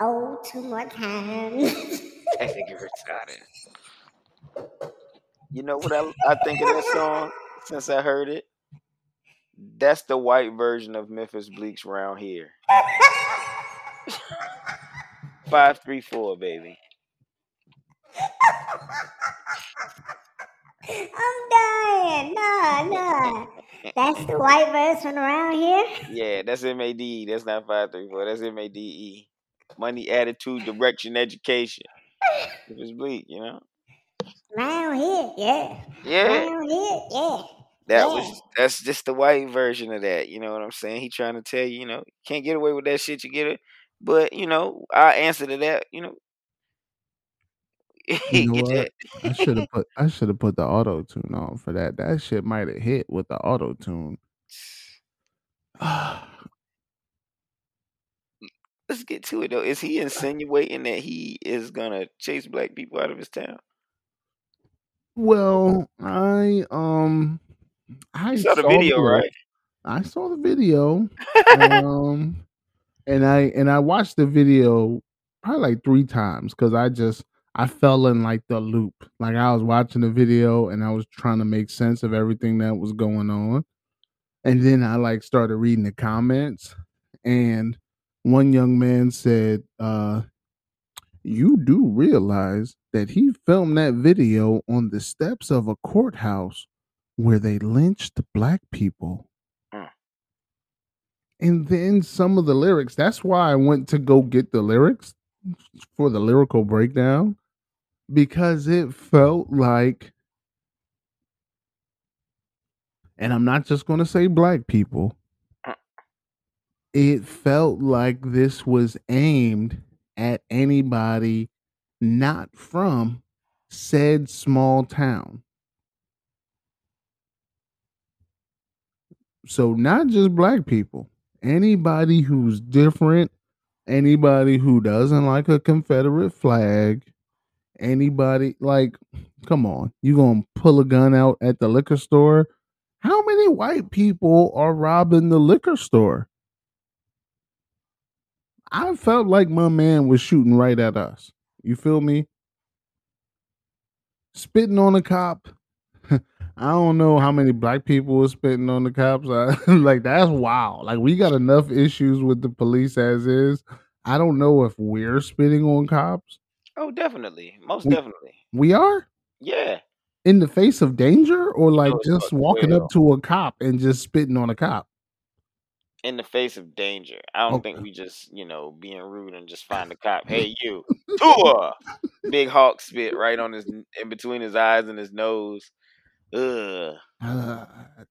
Oh, two more times. That nigga retarded. You know what I, I think of that song since I heard it? That's the white version of Memphis Bleek's round here. Five three four, baby. I'm dying. Nah, nah. That's the white version around here. Yeah, that's M A D E. That's not five three four. That's M A D E. Money, attitude, direction, education. Memphis Bleek, you know. Around here, yeah. Yeah, Around here, yeah. that Yeah. was that's just the white version of that. You know what I'm saying? He trying to tell you, you know, can't get away with that shit. You get it, but you know, our answer to that, you know, You know get what? that. I should have put I should have put the auto tune on for that. That shit might have hit with the auto tune. Let's get to it though. Is he insinuating that he is gonna chase black people out of his town? well, I um I You saw the saw video, the right? I saw the video. um and I and I watched the video probably like three times because I just I fell in like the loop. Like I was watching the video and I was trying to make sense of everything that was going on. And then I like started reading the comments and one young man said, uh, you do realize that he filmed that video on the steps of a courthouse where they lynched black people. Mm. And then some of the lyrics, that's why I went to go get the lyrics for the lyrical breakdown because it felt like, and I'm not just going to say black people, it felt like this was aimed at anybody not from said small town. So, not just black people, anybody who's different, anybody who doesn't like a Confederate flag, anybody like, come on, you gonna pull a gun out at the liquor store? How many white people are robbing the liquor store? I felt like my man was shooting right at us. You feel me? Spitting on a cop. I don't know how many black people were spitting on the cops. I, like that's wild. Like we got enough issues with the police as is. I don't know if we're spitting on cops. Oh, definitely, most We- definitely. We are Yeah, in the face of danger, or like No, just walking up to a cop and just spitting on a cop. In the face of danger. I don't Okay. think we just, you know, being rude and just find a cop. Hey, you, tour. Big hawk spit right on his, in between his eyes and his nose. Ugh. uh,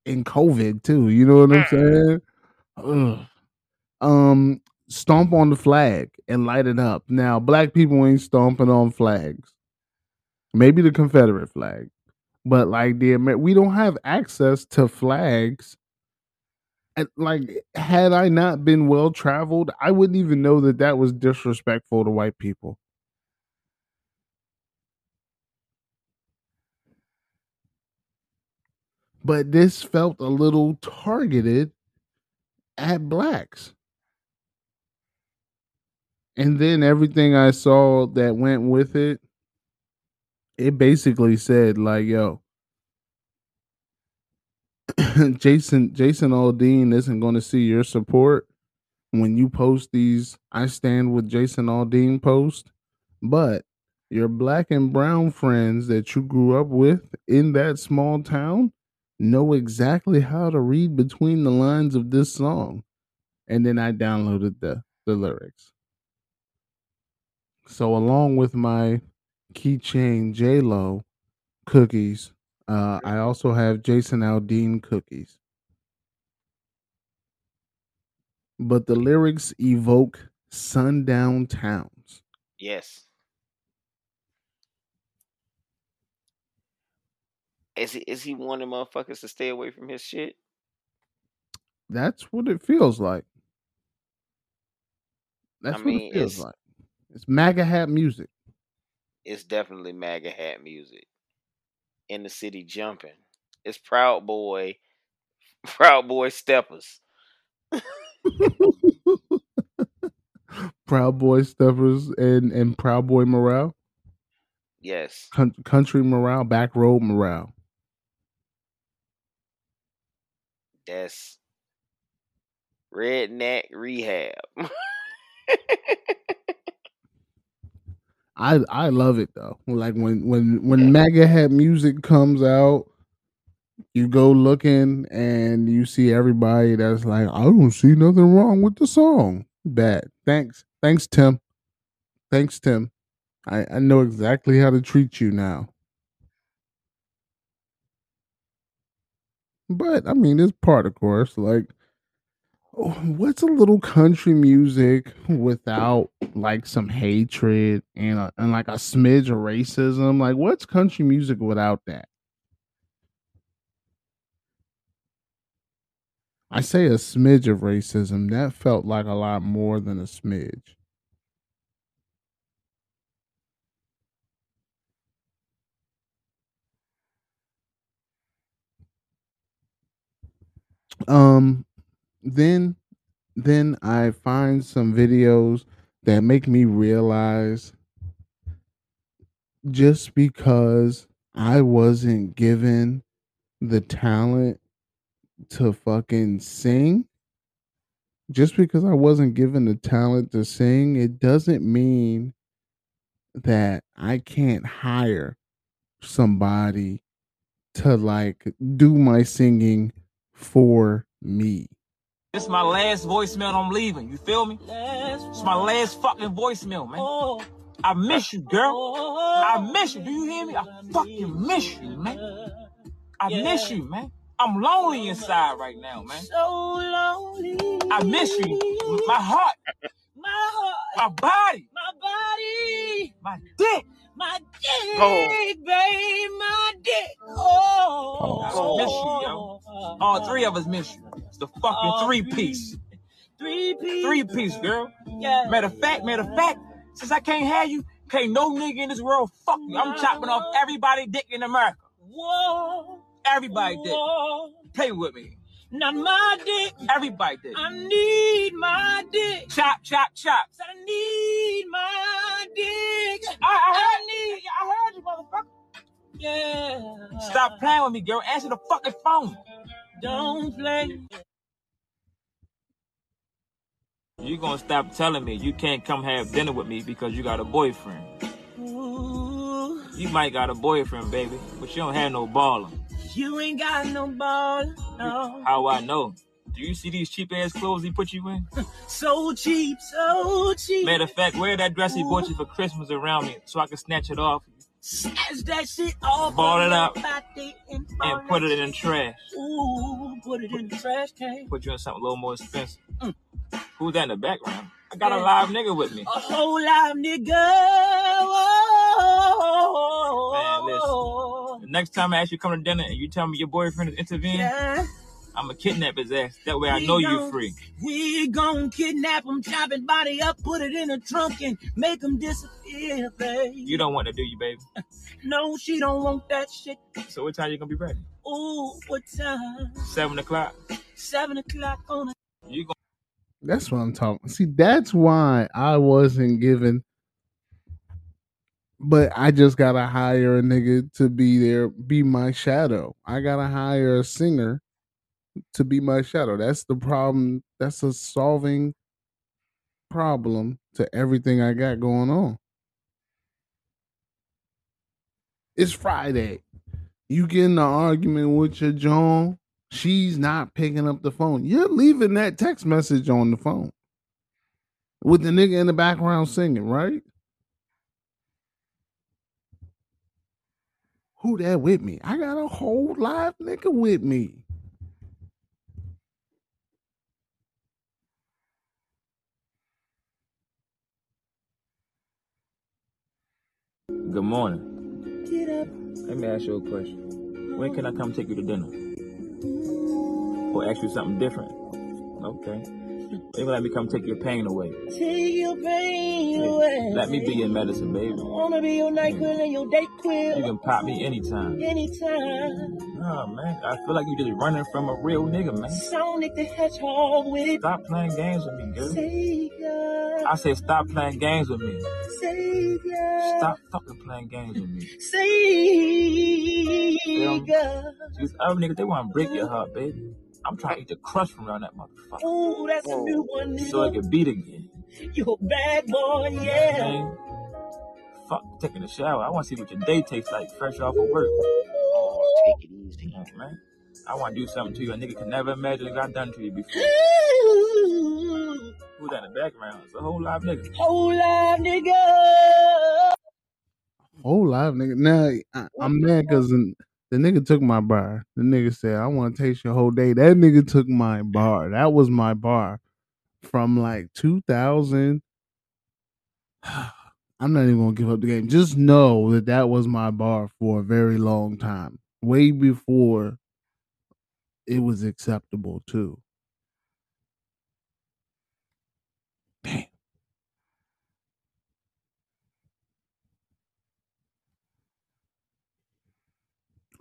in COVID too. You know what I'm saying? Ugh. Um, stomp on the flag and light it up. Now, black people ain't stomping on flags. Maybe the Confederate flag, but like the Amer- we don't have access to flags. Like, had I not been well traveled, I wouldn't even know that that was disrespectful to white people. But this felt a little targeted at blacks. And then everything I saw that went with it, it basically said like, yo, Jason Jason Aldean isn't going to see your support when you post these I stand with Jason Aldean post, but your black and brown friends that you grew up with in that small town know exactly how to read between the lines of this song. And then I downloaded the the lyrics. So along with my keychain J Lo cookies, uh, I also have Jason Aldean cookies. but the lyrics evoke sundown towns. Yes. Is he is he wanting motherfuckers to stay away from his shit? That's what it feels like. That's what mean, it feels it's- like. It's MAGA hat music. It's definitely MAGA hat music. In the city jumping. It's Proud Boy, Proud Boy Steppers. Proud Boy Steppers and and Proud Boy Morale, Yes. Coun- Country Morale, Back Road Morale. That's redneck rehab. I I love it though. Like when when when MAGA hat music comes out, you go looking and you see everybody that's like, I don't see nothing wrong with the song. Bad. Thanks. Thanks, Tim. Thanks, Tim. I, I know exactly how to treat you now. But I mean, it's part of course. Like, what's a little country music without like some hatred and a, and like a smidge of racism? Like, what's country music without that? I say a smidge of racism. That felt like a lot more than a smidge. Um, then then I find some videos that make me realize just because I wasn't given the talent to fucking sing, just because I wasn't given the talent to sing, it doesn't mean that I can't hire somebody to like do my singing for me. This is my last voicemail. I'm leaving. You feel me? It's my last fucking voicemail, man. Oh. I miss you, girl. Oh. I miss you. Do you hear me? I fucking miss you, man. I miss you, man. I'm lonely inside right now, man. So lonely. I miss you. My heart, My heart, my body, my body, my dick. my dick, Oh. babe, my dick. Oh, I miss you, yo. All three of us miss you. The fucking oh, All three piece. Three piece. Three piece, girl. Yeah. Matter of fact, matter of fact, since I can't have you, can't no nigga in this world fuck you. I'm chopping off everybody dick in America. Whoa. Everybody dick. Play with me. Not my dick. Everybody dick. I need my dick. Chop, chop, chop. Said I need my dick. I, I I need. I heard you, motherfucker. Yeah. Stop playing with me, girl. Answer the fucking phone. Don't play. You gonna stop telling me you can't come have dinner with me because you got a boyfriend. You might got a boyfriend, baby, but you don't have no baller. you ain't got no ball. No. How I know? Do you see these cheap ass clothes he put you in? So cheap, so cheap. Matter of fact, wear that dress he bought you for Christmas around me so I can snatch it off Snatch that shit off. Ball it up and, and put it in the trash. Ooh, put it in the trash can. Put you in something a little more expensive. Mm. Who's that in the background? I got a live nigga with me. A whole live nigga. Whoa. The next time I ask you to come to dinner and you tell me your boyfriend is intervening, Yeah. I'ma kidnap his ass. That way I know you gon- free. We gon' kidnap him, chop his body up, put it in a trunk, and make him disappear, babe. You don't want to do you, baby. No, she don't want that shit. So what time you gonna be ready? Ooh, what time? Seven o'clock. Seven o'clock on a You gonna That's what I'm talking. See, that's why I wasn't given. But I just gotta hire a nigga to be there, be my shadow. I gotta hire a singer to be my shadow. That's the problem. That's a solving problem to everything I got going on. It's Friday. You get in an argument with your John. She's not picking up the phone. You're leaving that text message on the phone with the nigga in the background singing, right? Who that with me? I got a whole live nigga with me. Good morning. Get up. Let me ask you a question. When can I come take you to dinner? Or ask you something different? Okay. Maybe let me come take your pain away. Take your pain Yeah. away. Let me be your medicine, baby. I Wanna be your night quill and your date You can pop me anytime. anytime. Oh man, I feel like you just running from a real nigga, man. Sonic the Hedgehog with Stop playing games with me, girl. Savior. I said stop playing games with me. Savior. Stop fucking playing games with me. Savior. These other niggas, they want to break your heart, baby. I'm trying to eat the crust from around that motherfucker. Oh, that's a new one. So I nigga. can beat again. You a bad boy, yeah. Man, fuck taking a shower. I want to see what your day tastes like fresh off of work. Oh, take it easy. Yeah, man. I want to do something to you a nigga can never imagine that I've done to you before. Who's that in the background? It's a whole live nigga. Whole live nigga. Whole live nigga. Now I, I'm mad because the nigga took my bar. The nigga said, "I want to taste your whole day." That nigga took my bar. That was my bar from like 2000. I'm not even gonna give up the game. Just know that that was my bar for a very long time, way before it was acceptable too. Damn.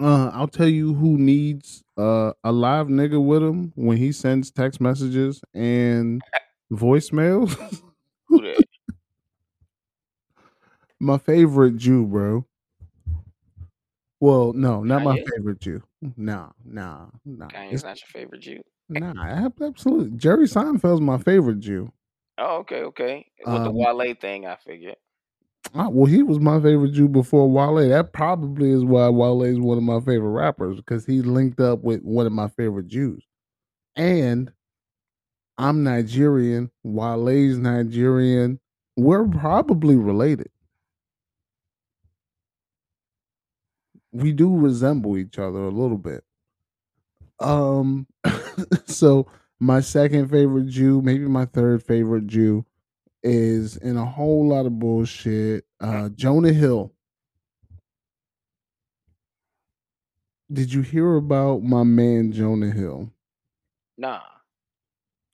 Uh, I'll tell you who needs uh, a live nigga with him when he sends text messages and voicemails. Who that? my favorite Jew, bro. Well, no, not my favorite Jew. Nah, nah, nah. Kanye's It's, not your favorite Jew. nah, absolutely. Jerry Seinfeld's my favorite Jew. Oh, okay, okay. With the Um, Wale thing, I figured. Well, he was my favorite Jew before Wale. That probably is why Wale is one of my favorite rappers because he linked up with one of my favorite Jews. And I'm Nigerian. Wale's Nigerian. We're probably related. We do resemble each other a little bit. Um, so my second favorite Jew, maybe my third favorite Jew, is in a whole lot of bullshit. Uh, Jonah Hill. Did you hear about my man Jonah Hill? Nah.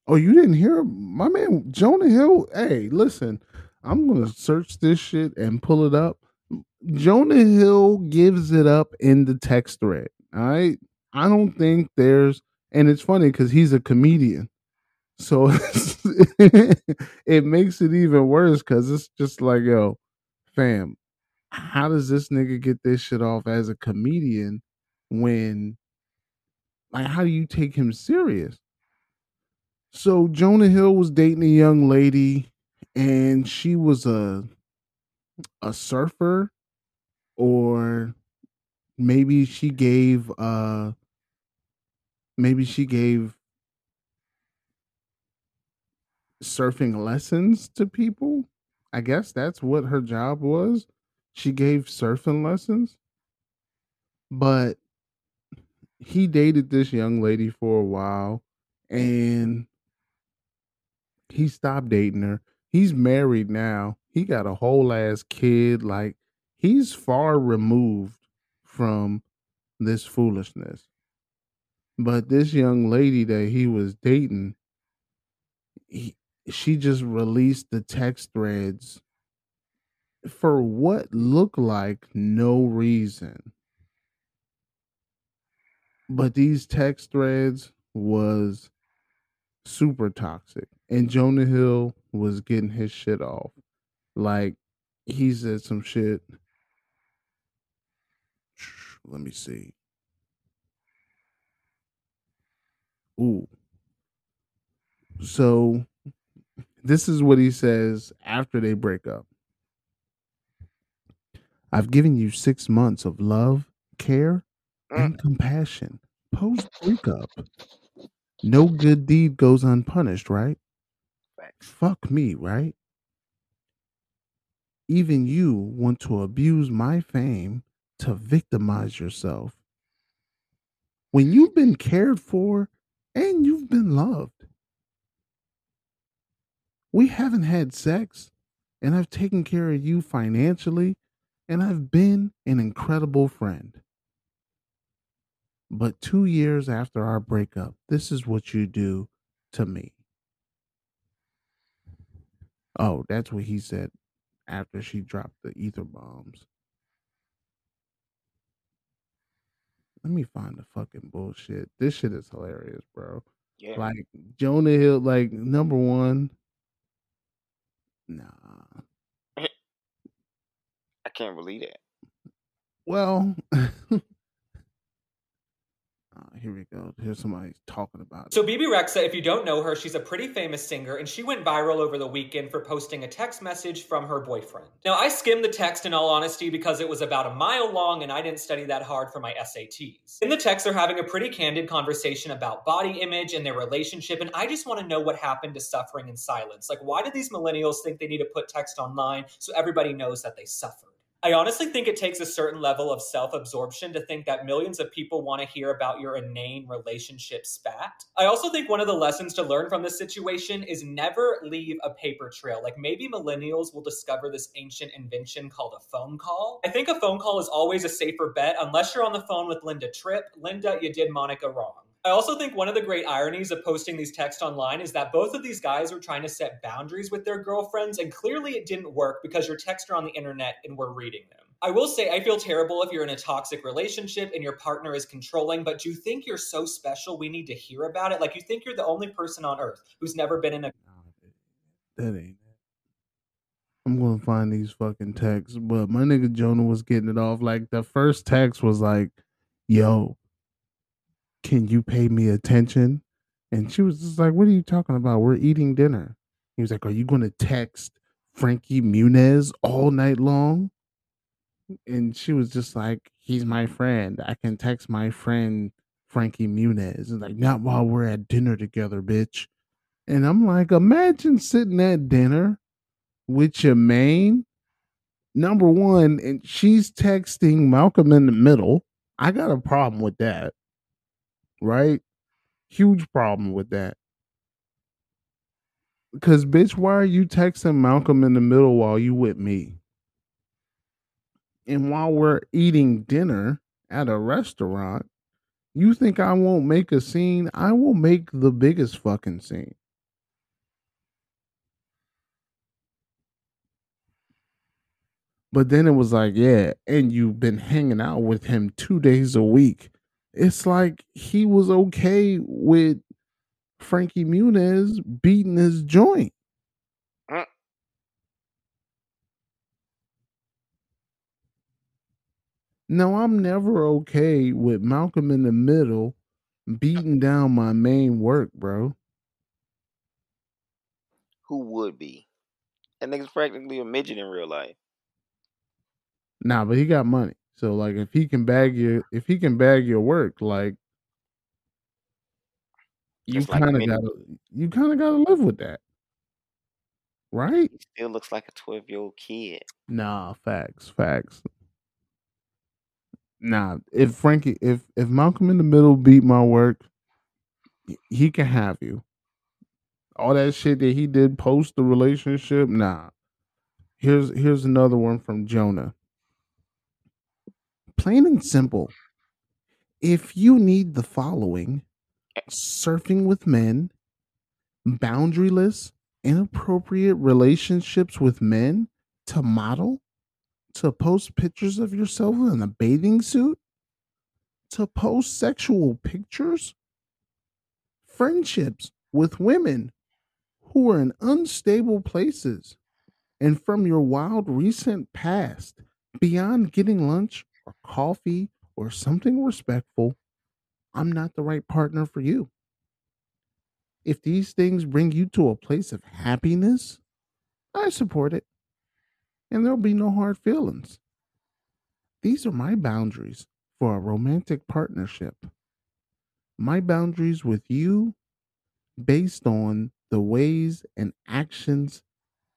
Oh, you didn't hear my man Jonah Hill? Hey, listen, I'm gonna search this shit and pull it up. Jonah Hill gives it up in the text thread. All right. I don't think there's and it's funny because he's a comedian. So it makes it even worse because it's just like, yo, fam, how does this nigga get this shit off as a comedian when like how do you take him serious? So Jonah Hill was dating a young lady and she was a a surfer or maybe she gave uh maybe she gave surfing lessons to people. I guess that's what her job was. She gave surfing lessons. But he dated this young lady for a while and he stopped dating her. He's married now. He got a whole ass kid. Like he's far removed from this foolishness. But this young lady that he was dating, he, she just released the text threads for what looked like no reason. But these text threads was super toxic. And Jonah Hill was getting his shit off. Like he said some shit. Let me see. Ooh. So this is what he says after they break up. I've given you six months of love, care, mm. and compassion post breakup. No good deed goes unpunished, right? Fuck me, right? Even you want to abuse my fame to victimize yourself. When you've been cared for and you've been loved. We haven't had sex, and I've taken care of you financially, and I've been an incredible friend. But two years after our breakup, this is what you do to me. Oh, that's what he said after she dropped the ether bombs. Let me find the fucking bullshit. This shit is hilarious, bro. Yeah. Like Jonah Hill, like number one. Nah. I can't believe that. Well, here we go. Here's somebody talking about it. So Bebe Rexha, if you don't know her, she's a pretty famous singer, and she went viral over the weekend for posting a text message from her boyfriend. Now, I skimmed the text in all honesty because it was about a mile long, and I didn't study that hard for my SATs. In the text, they're having a pretty candid conversation about body image and their relationship, and I just want to know what happened to suffering in silence. Like, why do these millennials think they need to put text online so everybody knows that they suffered? I honestly think it takes a certain level of self absorption to think that millions of people want to hear about your inane relationship spat. I also think one of the lessons to learn from this situation is never leave a paper trail. Like maybe millennials will discover this ancient invention called a phone call. I think a phone call is always a safer bet unless you're on the phone with Linda Tripp. Linda, you did Monica wrong. I also think one of the great ironies of posting these texts online is that both of these guys were trying to set boundaries with their girlfriends, and clearly it didn't work because your texts are on the internet and we're reading them. I will say, I feel terrible if you're in a toxic relationship and your partner is controlling, but you think you're so special we need to hear about it? Like, you think you're the only person on earth who's never been in a. That ain't it. I'm gonna find these fucking texts, but my nigga Jonah was getting it off. Like the first text was like, "Yo, can you pay me attention?" And she was just like, "What are you talking about? We're eating dinner." He was like, "Are you gonna text Frankie Muniz all night long?" And she was just like, "He's my friend. I can text my friend Frankie Muniz." And like, not while we're at dinner together, bitch. And I'm like, imagine sitting at dinner with your main number one, and she's texting Malcolm in the middle. I got a problem with that. Right? Huge problem with that. Because, bitch, why are you texting Malcolm in the middle while you with me? And while we're eating dinner at a restaurant, you think I won't make a scene? I will make the biggest fucking scene. But then it was like, yeah, and you've been hanging out with him two days a week. It's like he was okay with Frankie Muniz beating his joint. Mm. No, I'm never okay with Malcolm in the middle beating down my main work, bro. Who would be? That nigga's practically a midget in real life. Nah, but he got money. So like if he can bag your if he can bag your work, like you Just like kind of many- gotta you kind of gotta live with that, right? He still looks like a 12 year old kid. Nah, facts, facts. Nah, if Frankie, if if Malcolm in the Middle beat my work, he- he can have you. All that shit that he did post the relationship, nah. Here's here's another one from Jonah. Plain and simple. If you need the following surfing with men, boundaryless, inappropriate relationships with men to model, to post pictures of yourself in a bathing suit, to post sexual pictures, friendships with women who are in unstable places, and from your wild recent past, beyond getting lunch or coffee or something respectful, I'm not the right partner for you. If these things bring you to a place of happiness, I support it. And there'll be no hard feelings. These are my boundaries for a romantic partnership. My boundaries with you based on the ways and actions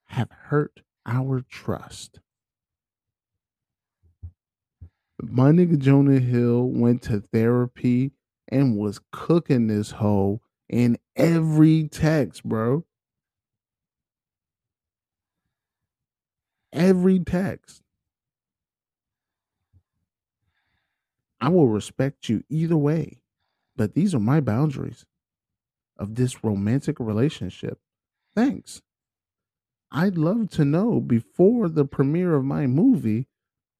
have hurt our trust. My nigga Jonah Hill went to therapy and was cooking this hoe in every text, bro. Every text. I will respect you either way, but these are my boundaries of this romantic relationship. Thanks. I'd love to know before the premiere of my movie,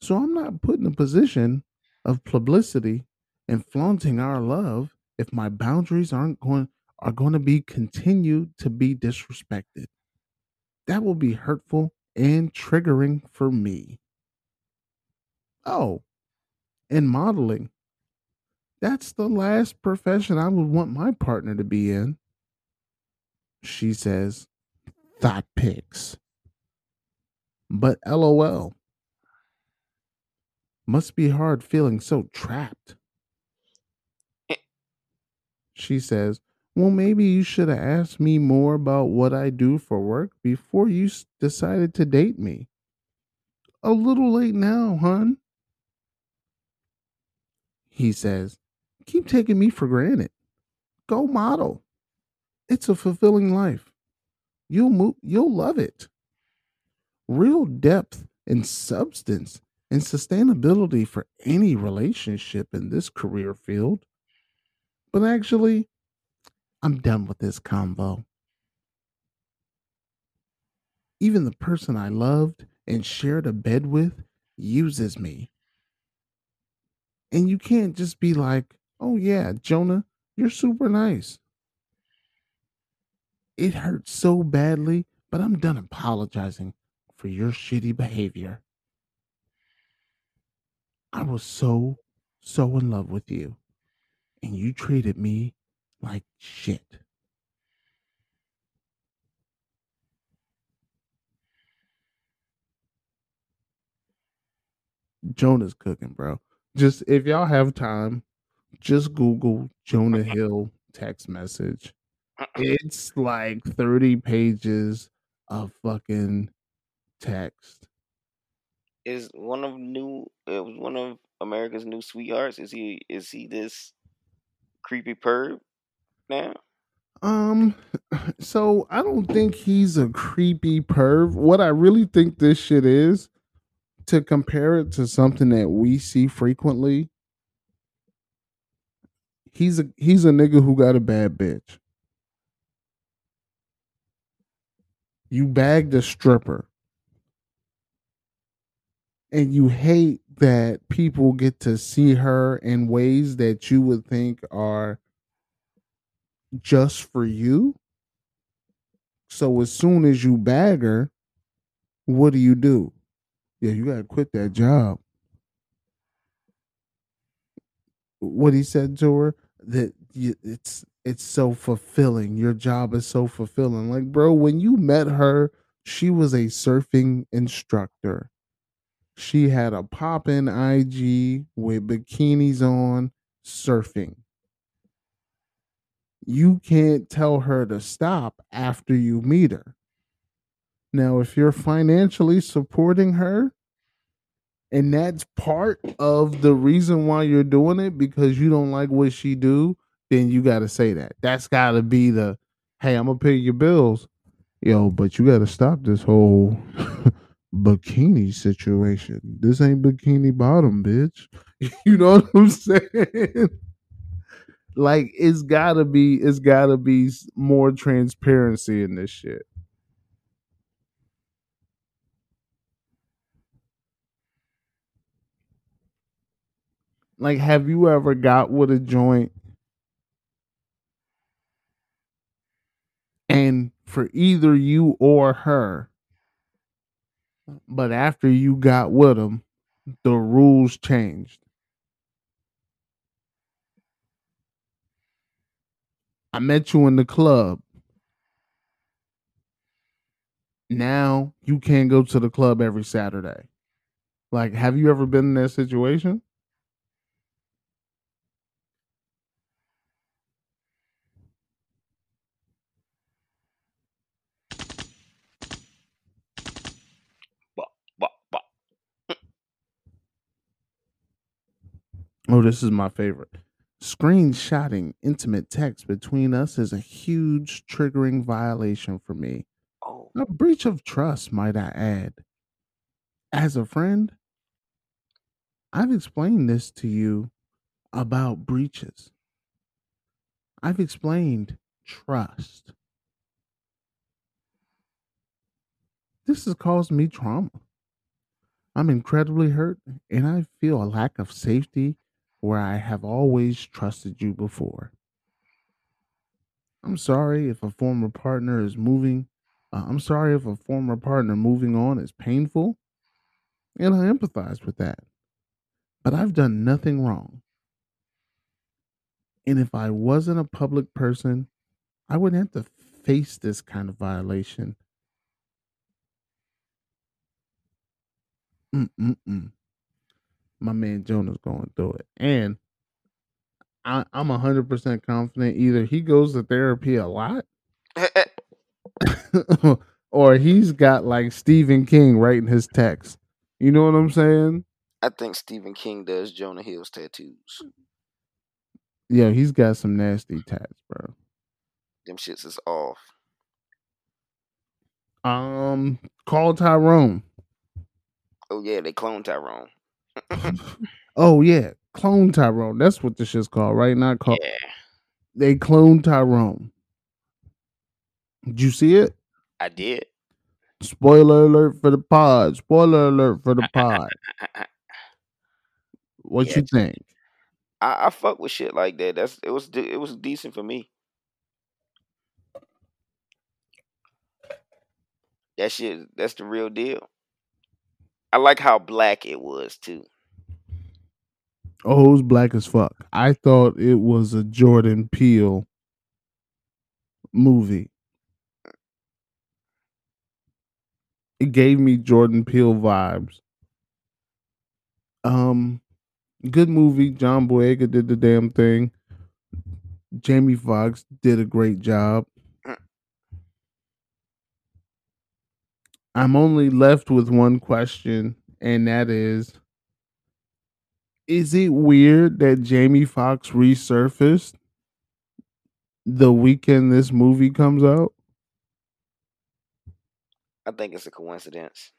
so I'm not put in a position of publicity and flaunting our love if my boundaries aren't going are going to be continued to be disrespected. That will be hurtful and triggering for me. Oh, and modeling. That's the last profession I would want my partner to be in. She says, thought pics. But lol. Must be hard feeling so trapped. Eh. She says, Well, maybe you should have asked me more about what I do for work before you decided to date me. A little late now, hun. He says, Keep taking me for granted. Go model. It's a fulfilling life. You'll move, you'll love it. Real depth and substance and sustainability for any relationship in this career field. But actually, I'm done with this convo. Even the person I loved and shared a bed with uses me. And you can't just be like, oh, yeah, Jonah, you're super nice. It hurts so badly, but I'm done apologizing for your shitty behavior. I was so, so in love with you, and you treated me like shit. Jonah's cooking, bro. Just if y'all have time, just Google Jonah Hill text message. Uh-uh. It's like 30 pages of fucking text. Is one of new? It was one of America's new sweethearts. Is he? Is he this creepy perv now? Um, so I don't think he's a creepy perv. What I really think this shit is, to compare it to something that we see frequently, he's a he's a nigga who got a bad bitch. You bagged a stripper. And you hate that people get to see her in ways that you would think are just for you. So as soon as you bag her, what do you do? Yeah, you gotta quit that job. What he said to her that it's it's so fulfilling. Your job is so fulfilling. Like, bro, when you met her, she was a surfing instructor. She had a pop in IG with bikinis on, surfing. You can't tell her to stop after you meet her. Now, if you're financially supporting her, and that's part of the reason why you're doing it because you don't like what she do, then you got to say that. That's got to be the, hey, I'm gonna pay your bills, yo, but you got to stop this whole bikini situation. This ain't bikini bottom, bitch. You know what I'm saying? like it's gotta be, it's gotta be more transparency in this shit. Like, have you ever got with a joint and for either you or her, but after you got with them, the rules changed? I met you in the club. Now you can't go to the club every Saturday. Like, have you ever been in that situation? Oh, this is my favorite. Screenshotting intimate text between us is a huge triggering violation for me. Oh, A breach of trust, might I add. As a friend, I've explained this to you about breaches. I've explained trust. This has caused me trauma. I'm incredibly hurt and I feel a lack of safety where I have always trusted you before. I'm sorry if a former partner is moving. Uh, I'm sorry if a former partner moving on is painful, and I empathize with that. But I've done nothing wrong. And if I wasn't a public person, I wouldn't have to face this kind of violation. Mm-mm-mm. My man Jonah's going through it. And I, I'm 100% confident either he goes to therapy a lot or he's got like Stephen King writing his text. You know what I'm saying? I think Stephen King does Jonah Hill's tattoos. Yeah, he's got some nasty tats, bro. Them shits is off. Um, call Tyrone. Oh yeah, they clone Tyrone. Oh yeah, clone Tyrone. That's what this shit's called, right? Not called. Yeah, They cloned Tyrone. Did you see it? I did. Spoiler alert for the pod. Spoiler alert for the pod. What Yeah. you think? I, I fuck with shit like that. That's it was it was decent for me. That shit, that's the real deal. I like how black it was too. Oh, it was black as fuck. I thought it was a Jordan Peele movie. It gave me Jordan Peele vibes. Um, good movie. John Boyega did the damn thing. Jamie Foxx did a great job. I'm only left with one question, and that is Is it weird that Jamie Foxx resurfaced the weekend this movie comes out? I think it's a coincidence.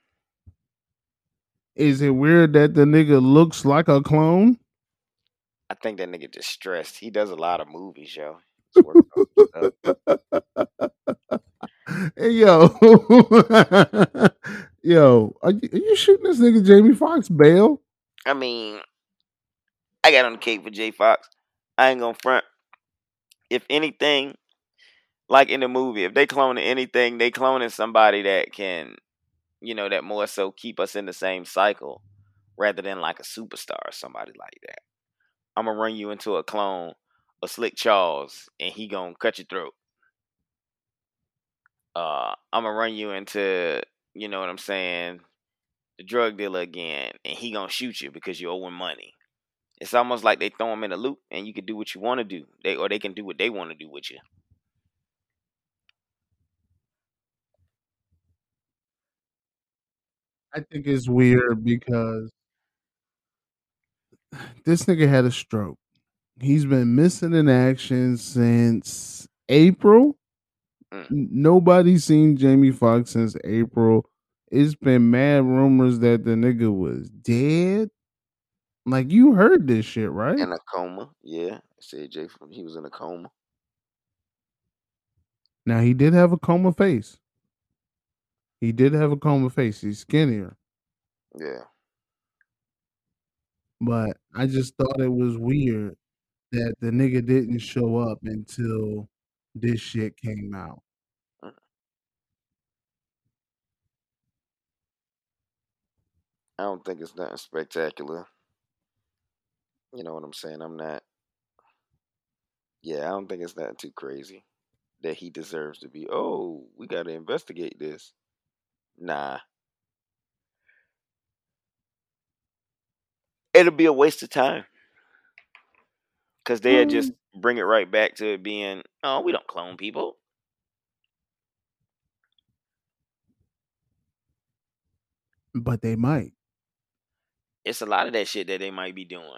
Is it weird that the nigga looks like a clone? I think that nigga just stressed. He does a lot of movies, yo. Hey, yo, yo, are you, are you shooting this nigga Jamie Foxx bail? I mean, I got on the cake for J Fox. I ain't gonna front. If anything, like in the movie, if they cloning anything, they cloning somebody that can, you know, that more so keep us in the same cycle rather than like a superstar or somebody like that. I'm gonna run you into a clone of Slick Charles and he gonna cut your throat. Uh, I'm gonna run you into, you know what I'm saying, the drug dealer again, and he gonna shoot you because you owe him money. It's almost like they throw him in a loop, and you can do what you want to do. They or they can do what they want to do with you. I think it's weird because this nigga had a stroke. He's been missing in action since April. Mm. Nobody's seen Jamie Foxx since April. It's been mad rumors that the nigga was dead. Like you heard this shit, right? In a coma, yeah. Said Jay from he was in a coma. Now he did have a coma face. He did have a coma face. He's skinnier. Yeah, But I just thought it was weird that the nigga didn't show up until this shit came out. Mm. I don't think it's nothing spectacular. You know what I'm saying? I'm not. Yeah, I don't think it's nothing too crazy that he deserves to be. Oh, we got to investigate this. Nah, it'll be a waste of time because they'll just mm-hmm. bring it right back to it being, oh, we don't clone people. But they might. It's a lot of that shit that they might be doing.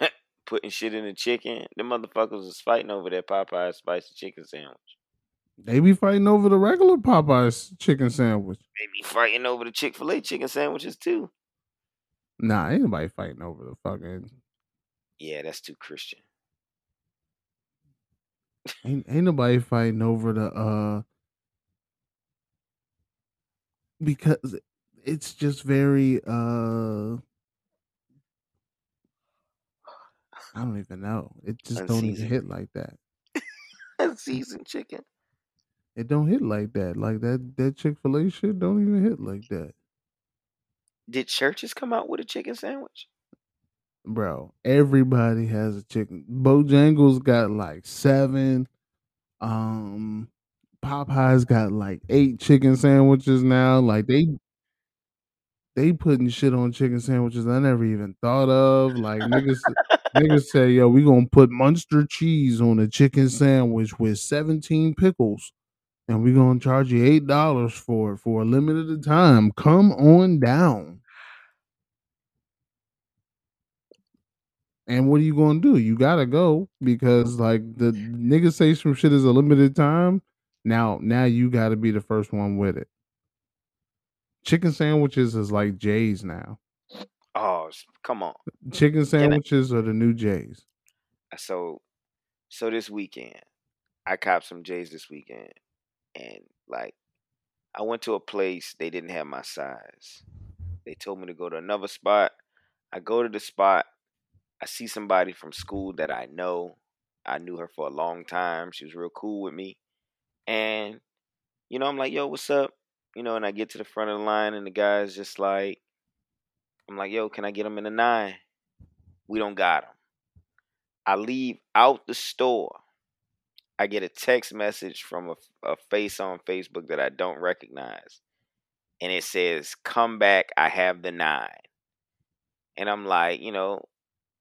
Putting shit in the chicken. The motherfuckers was fighting over that Popeye spicy chicken sandwich. They be fighting over the regular Popeyes chicken sandwich. They be fighting over the Chick fil A chicken sandwiches too. Nah, anybody fighting over the fucking Yeah, that's too Christian. Ain't ain't nobody fighting over the uh because it's just very uh I don't even know. It just don't even hit like that. Unseasoned chicken. It don't hit like that. Like that that Chick Fil A shit don't even hit like that, Did Church's come out with a chicken sandwich? Bro. Everybody has a chicken. Bojangles got like seven. Um, Popeyes got like eight chicken sandwiches now. Like they they putting shit on chicken sandwiches I never even thought of. Like niggas niggas say, yo, we gonna put Munster cheese on a chicken sandwich with 17 pickles. And we gonna charge you eight dollars for it for a limited time. Come on down. And what are you gonna do? You gotta go because like the niggas say some shit is a limited time. Now, now you gotta be the first one with it. Chicken sandwiches is like J's now. Oh, come on. Chicken I, sandwiches are the new J's. Uh, so so this weekend, I copped some J's this weekend, and like I went to a place they didn't have my size. They told me to go to another spot. I go to the spot. I see somebody from school that I know. I knew her for a long time. She was real cool with me. And, you know, I'm like, yo, what's up? You know, and I get to the front of the line, and the guy's just like, I'm like, yo, can I get him in a nine? We don't got him. I leave out the store. I get a text message from a, a face on Facebook that I don't recognize. And it says, come back, I have the nine. And I'm like, you know,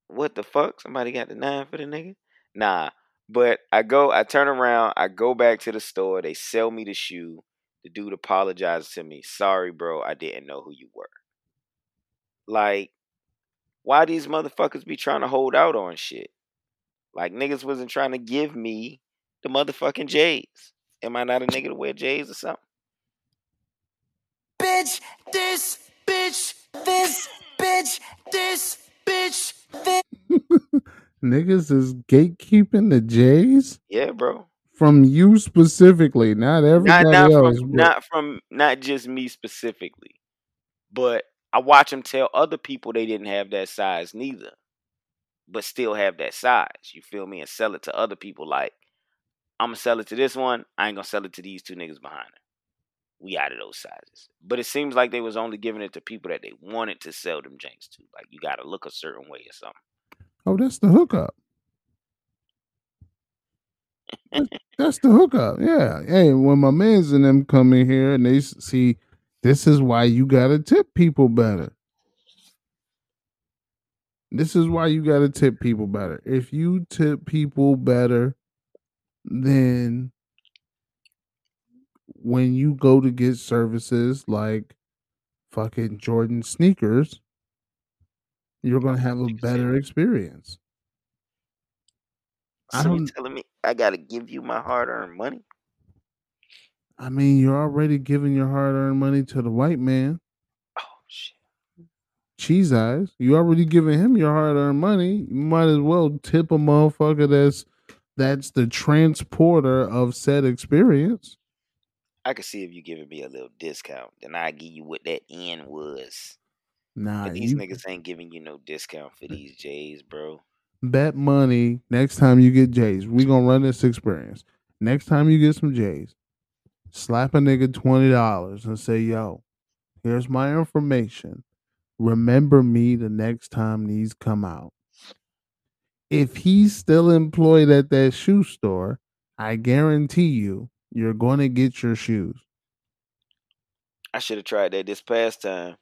what the fuck? Somebody got the nine for the nigga? Nah. But I go, I turn around, I go back to the store. They sell me the shoe. The dude apologizes to me. Sorry, bro, I didn't know who you were. Like, why these motherfuckers be trying to hold out on shit? Like niggas wasn't trying to give me the motherfucking J's. Am I not a nigga to wear J's or something? Bitch, this, bitch, this, bitch, this, bitch, this. Niggas is gatekeeping the J's Yeah, bro. from you specifically, not Not everybody not else. from not from not just me specifically, but I watch them tell other people they didn't have that size neither, but still have that size. You feel me? And sell it to other people. Like I'm gonna sell it to this one. I ain't gonna sell it to these two niggas behind her. We out of those sizes. But it seems like they was only giving it to people that they wanted to sell them janks to. Like you gotta look a certain way or something. oh, that's the hookup. That- That's the hookup. Yeah. Hey, when my mans and them come in here and they see, this is why you gotta tip people better. This is why you gotta tip people better. If you tip people better, then when you go to get services like fucking Jordan sneakers, you're gonna have a better experience. I So you don't. telling me I gotta give you my hard earned money? I mean, you're already giving your hard-earned money to the white man. Oh shit. Cheese eyes. You already giving him your hard-earned money. You might as well tip a motherfucker that's that's the transporter of said experience. I could see if you giving me a little discount, then I give you what that N was. Nah, But these you niggas ain't giving you no discount for these J's, bro. bet money next time you get J's. We gonna run this experience. Next time you get some J's, slap a nigga twenty dollars and say, "Yo, here's my information. Remember me the next time these come out." If he's still employed at that shoe store, I guarantee you, you're going to get your shoes. I should have tried that this past time.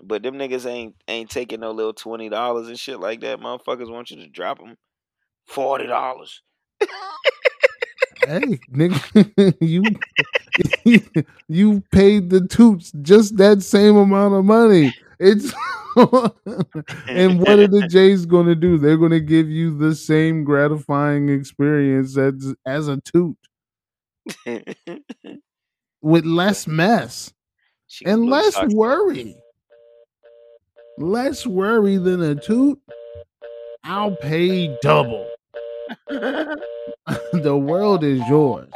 But them niggas ain't ain't taking no little twenty dollars and shit like that. Motherfuckers want you to drop them forty dollars. Hey, nigga, you you paid the toots just that same amount of money. It's and what are the Jays going to do? They're going to give you the same gratifying experience as as a toot with less mess She and less worry. Less worry than a toot. I'll pay double. the world is yours.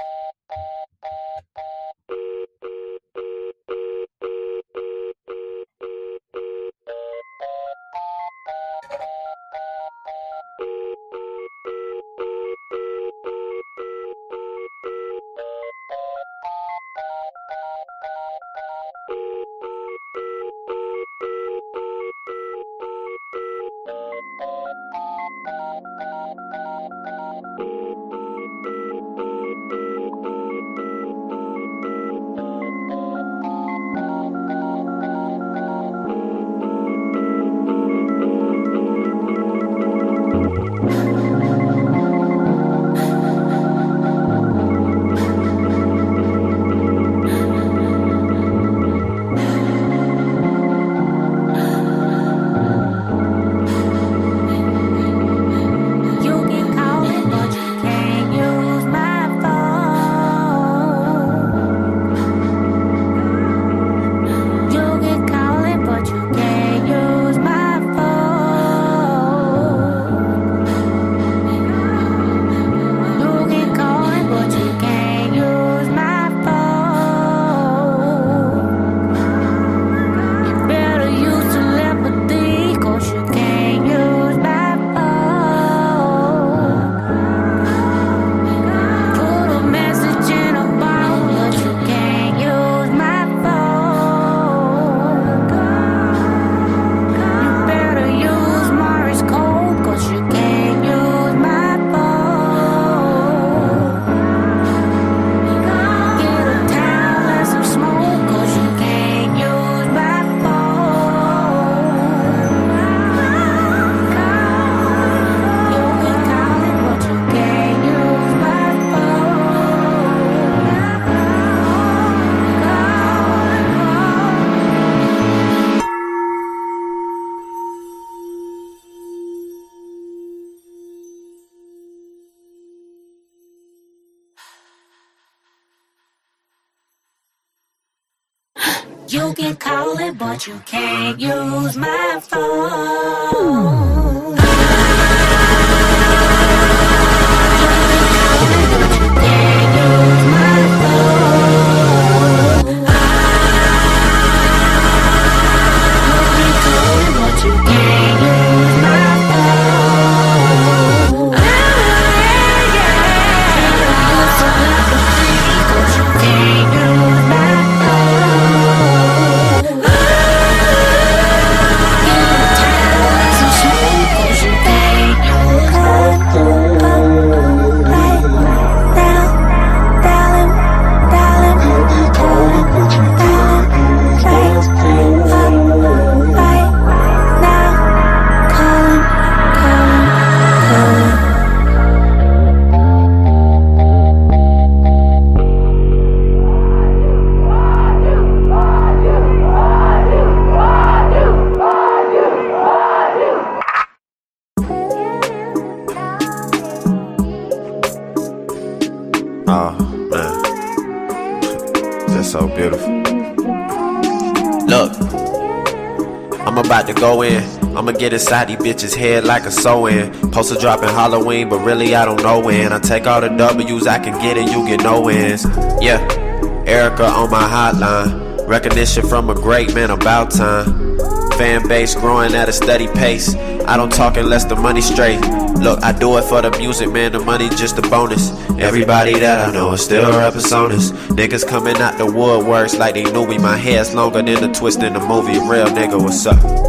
You can't use my I'ma inside these bitches' head like a sew-in. Poster dropping Halloween, but really I don't know when. I take all the W's I can get and you get no wins. Yeah, Erica on my hotline. Recognition from a great man about time. Fan base growing at a steady pace. I don't talk unless the money straight. Look, I do it for the music, man. The money just a bonus. Everybody that I know is still rapping personas. Niggas coming out the woodworks like they knew me. My hair's longer than the twist in the movie. Real nigga, what's up?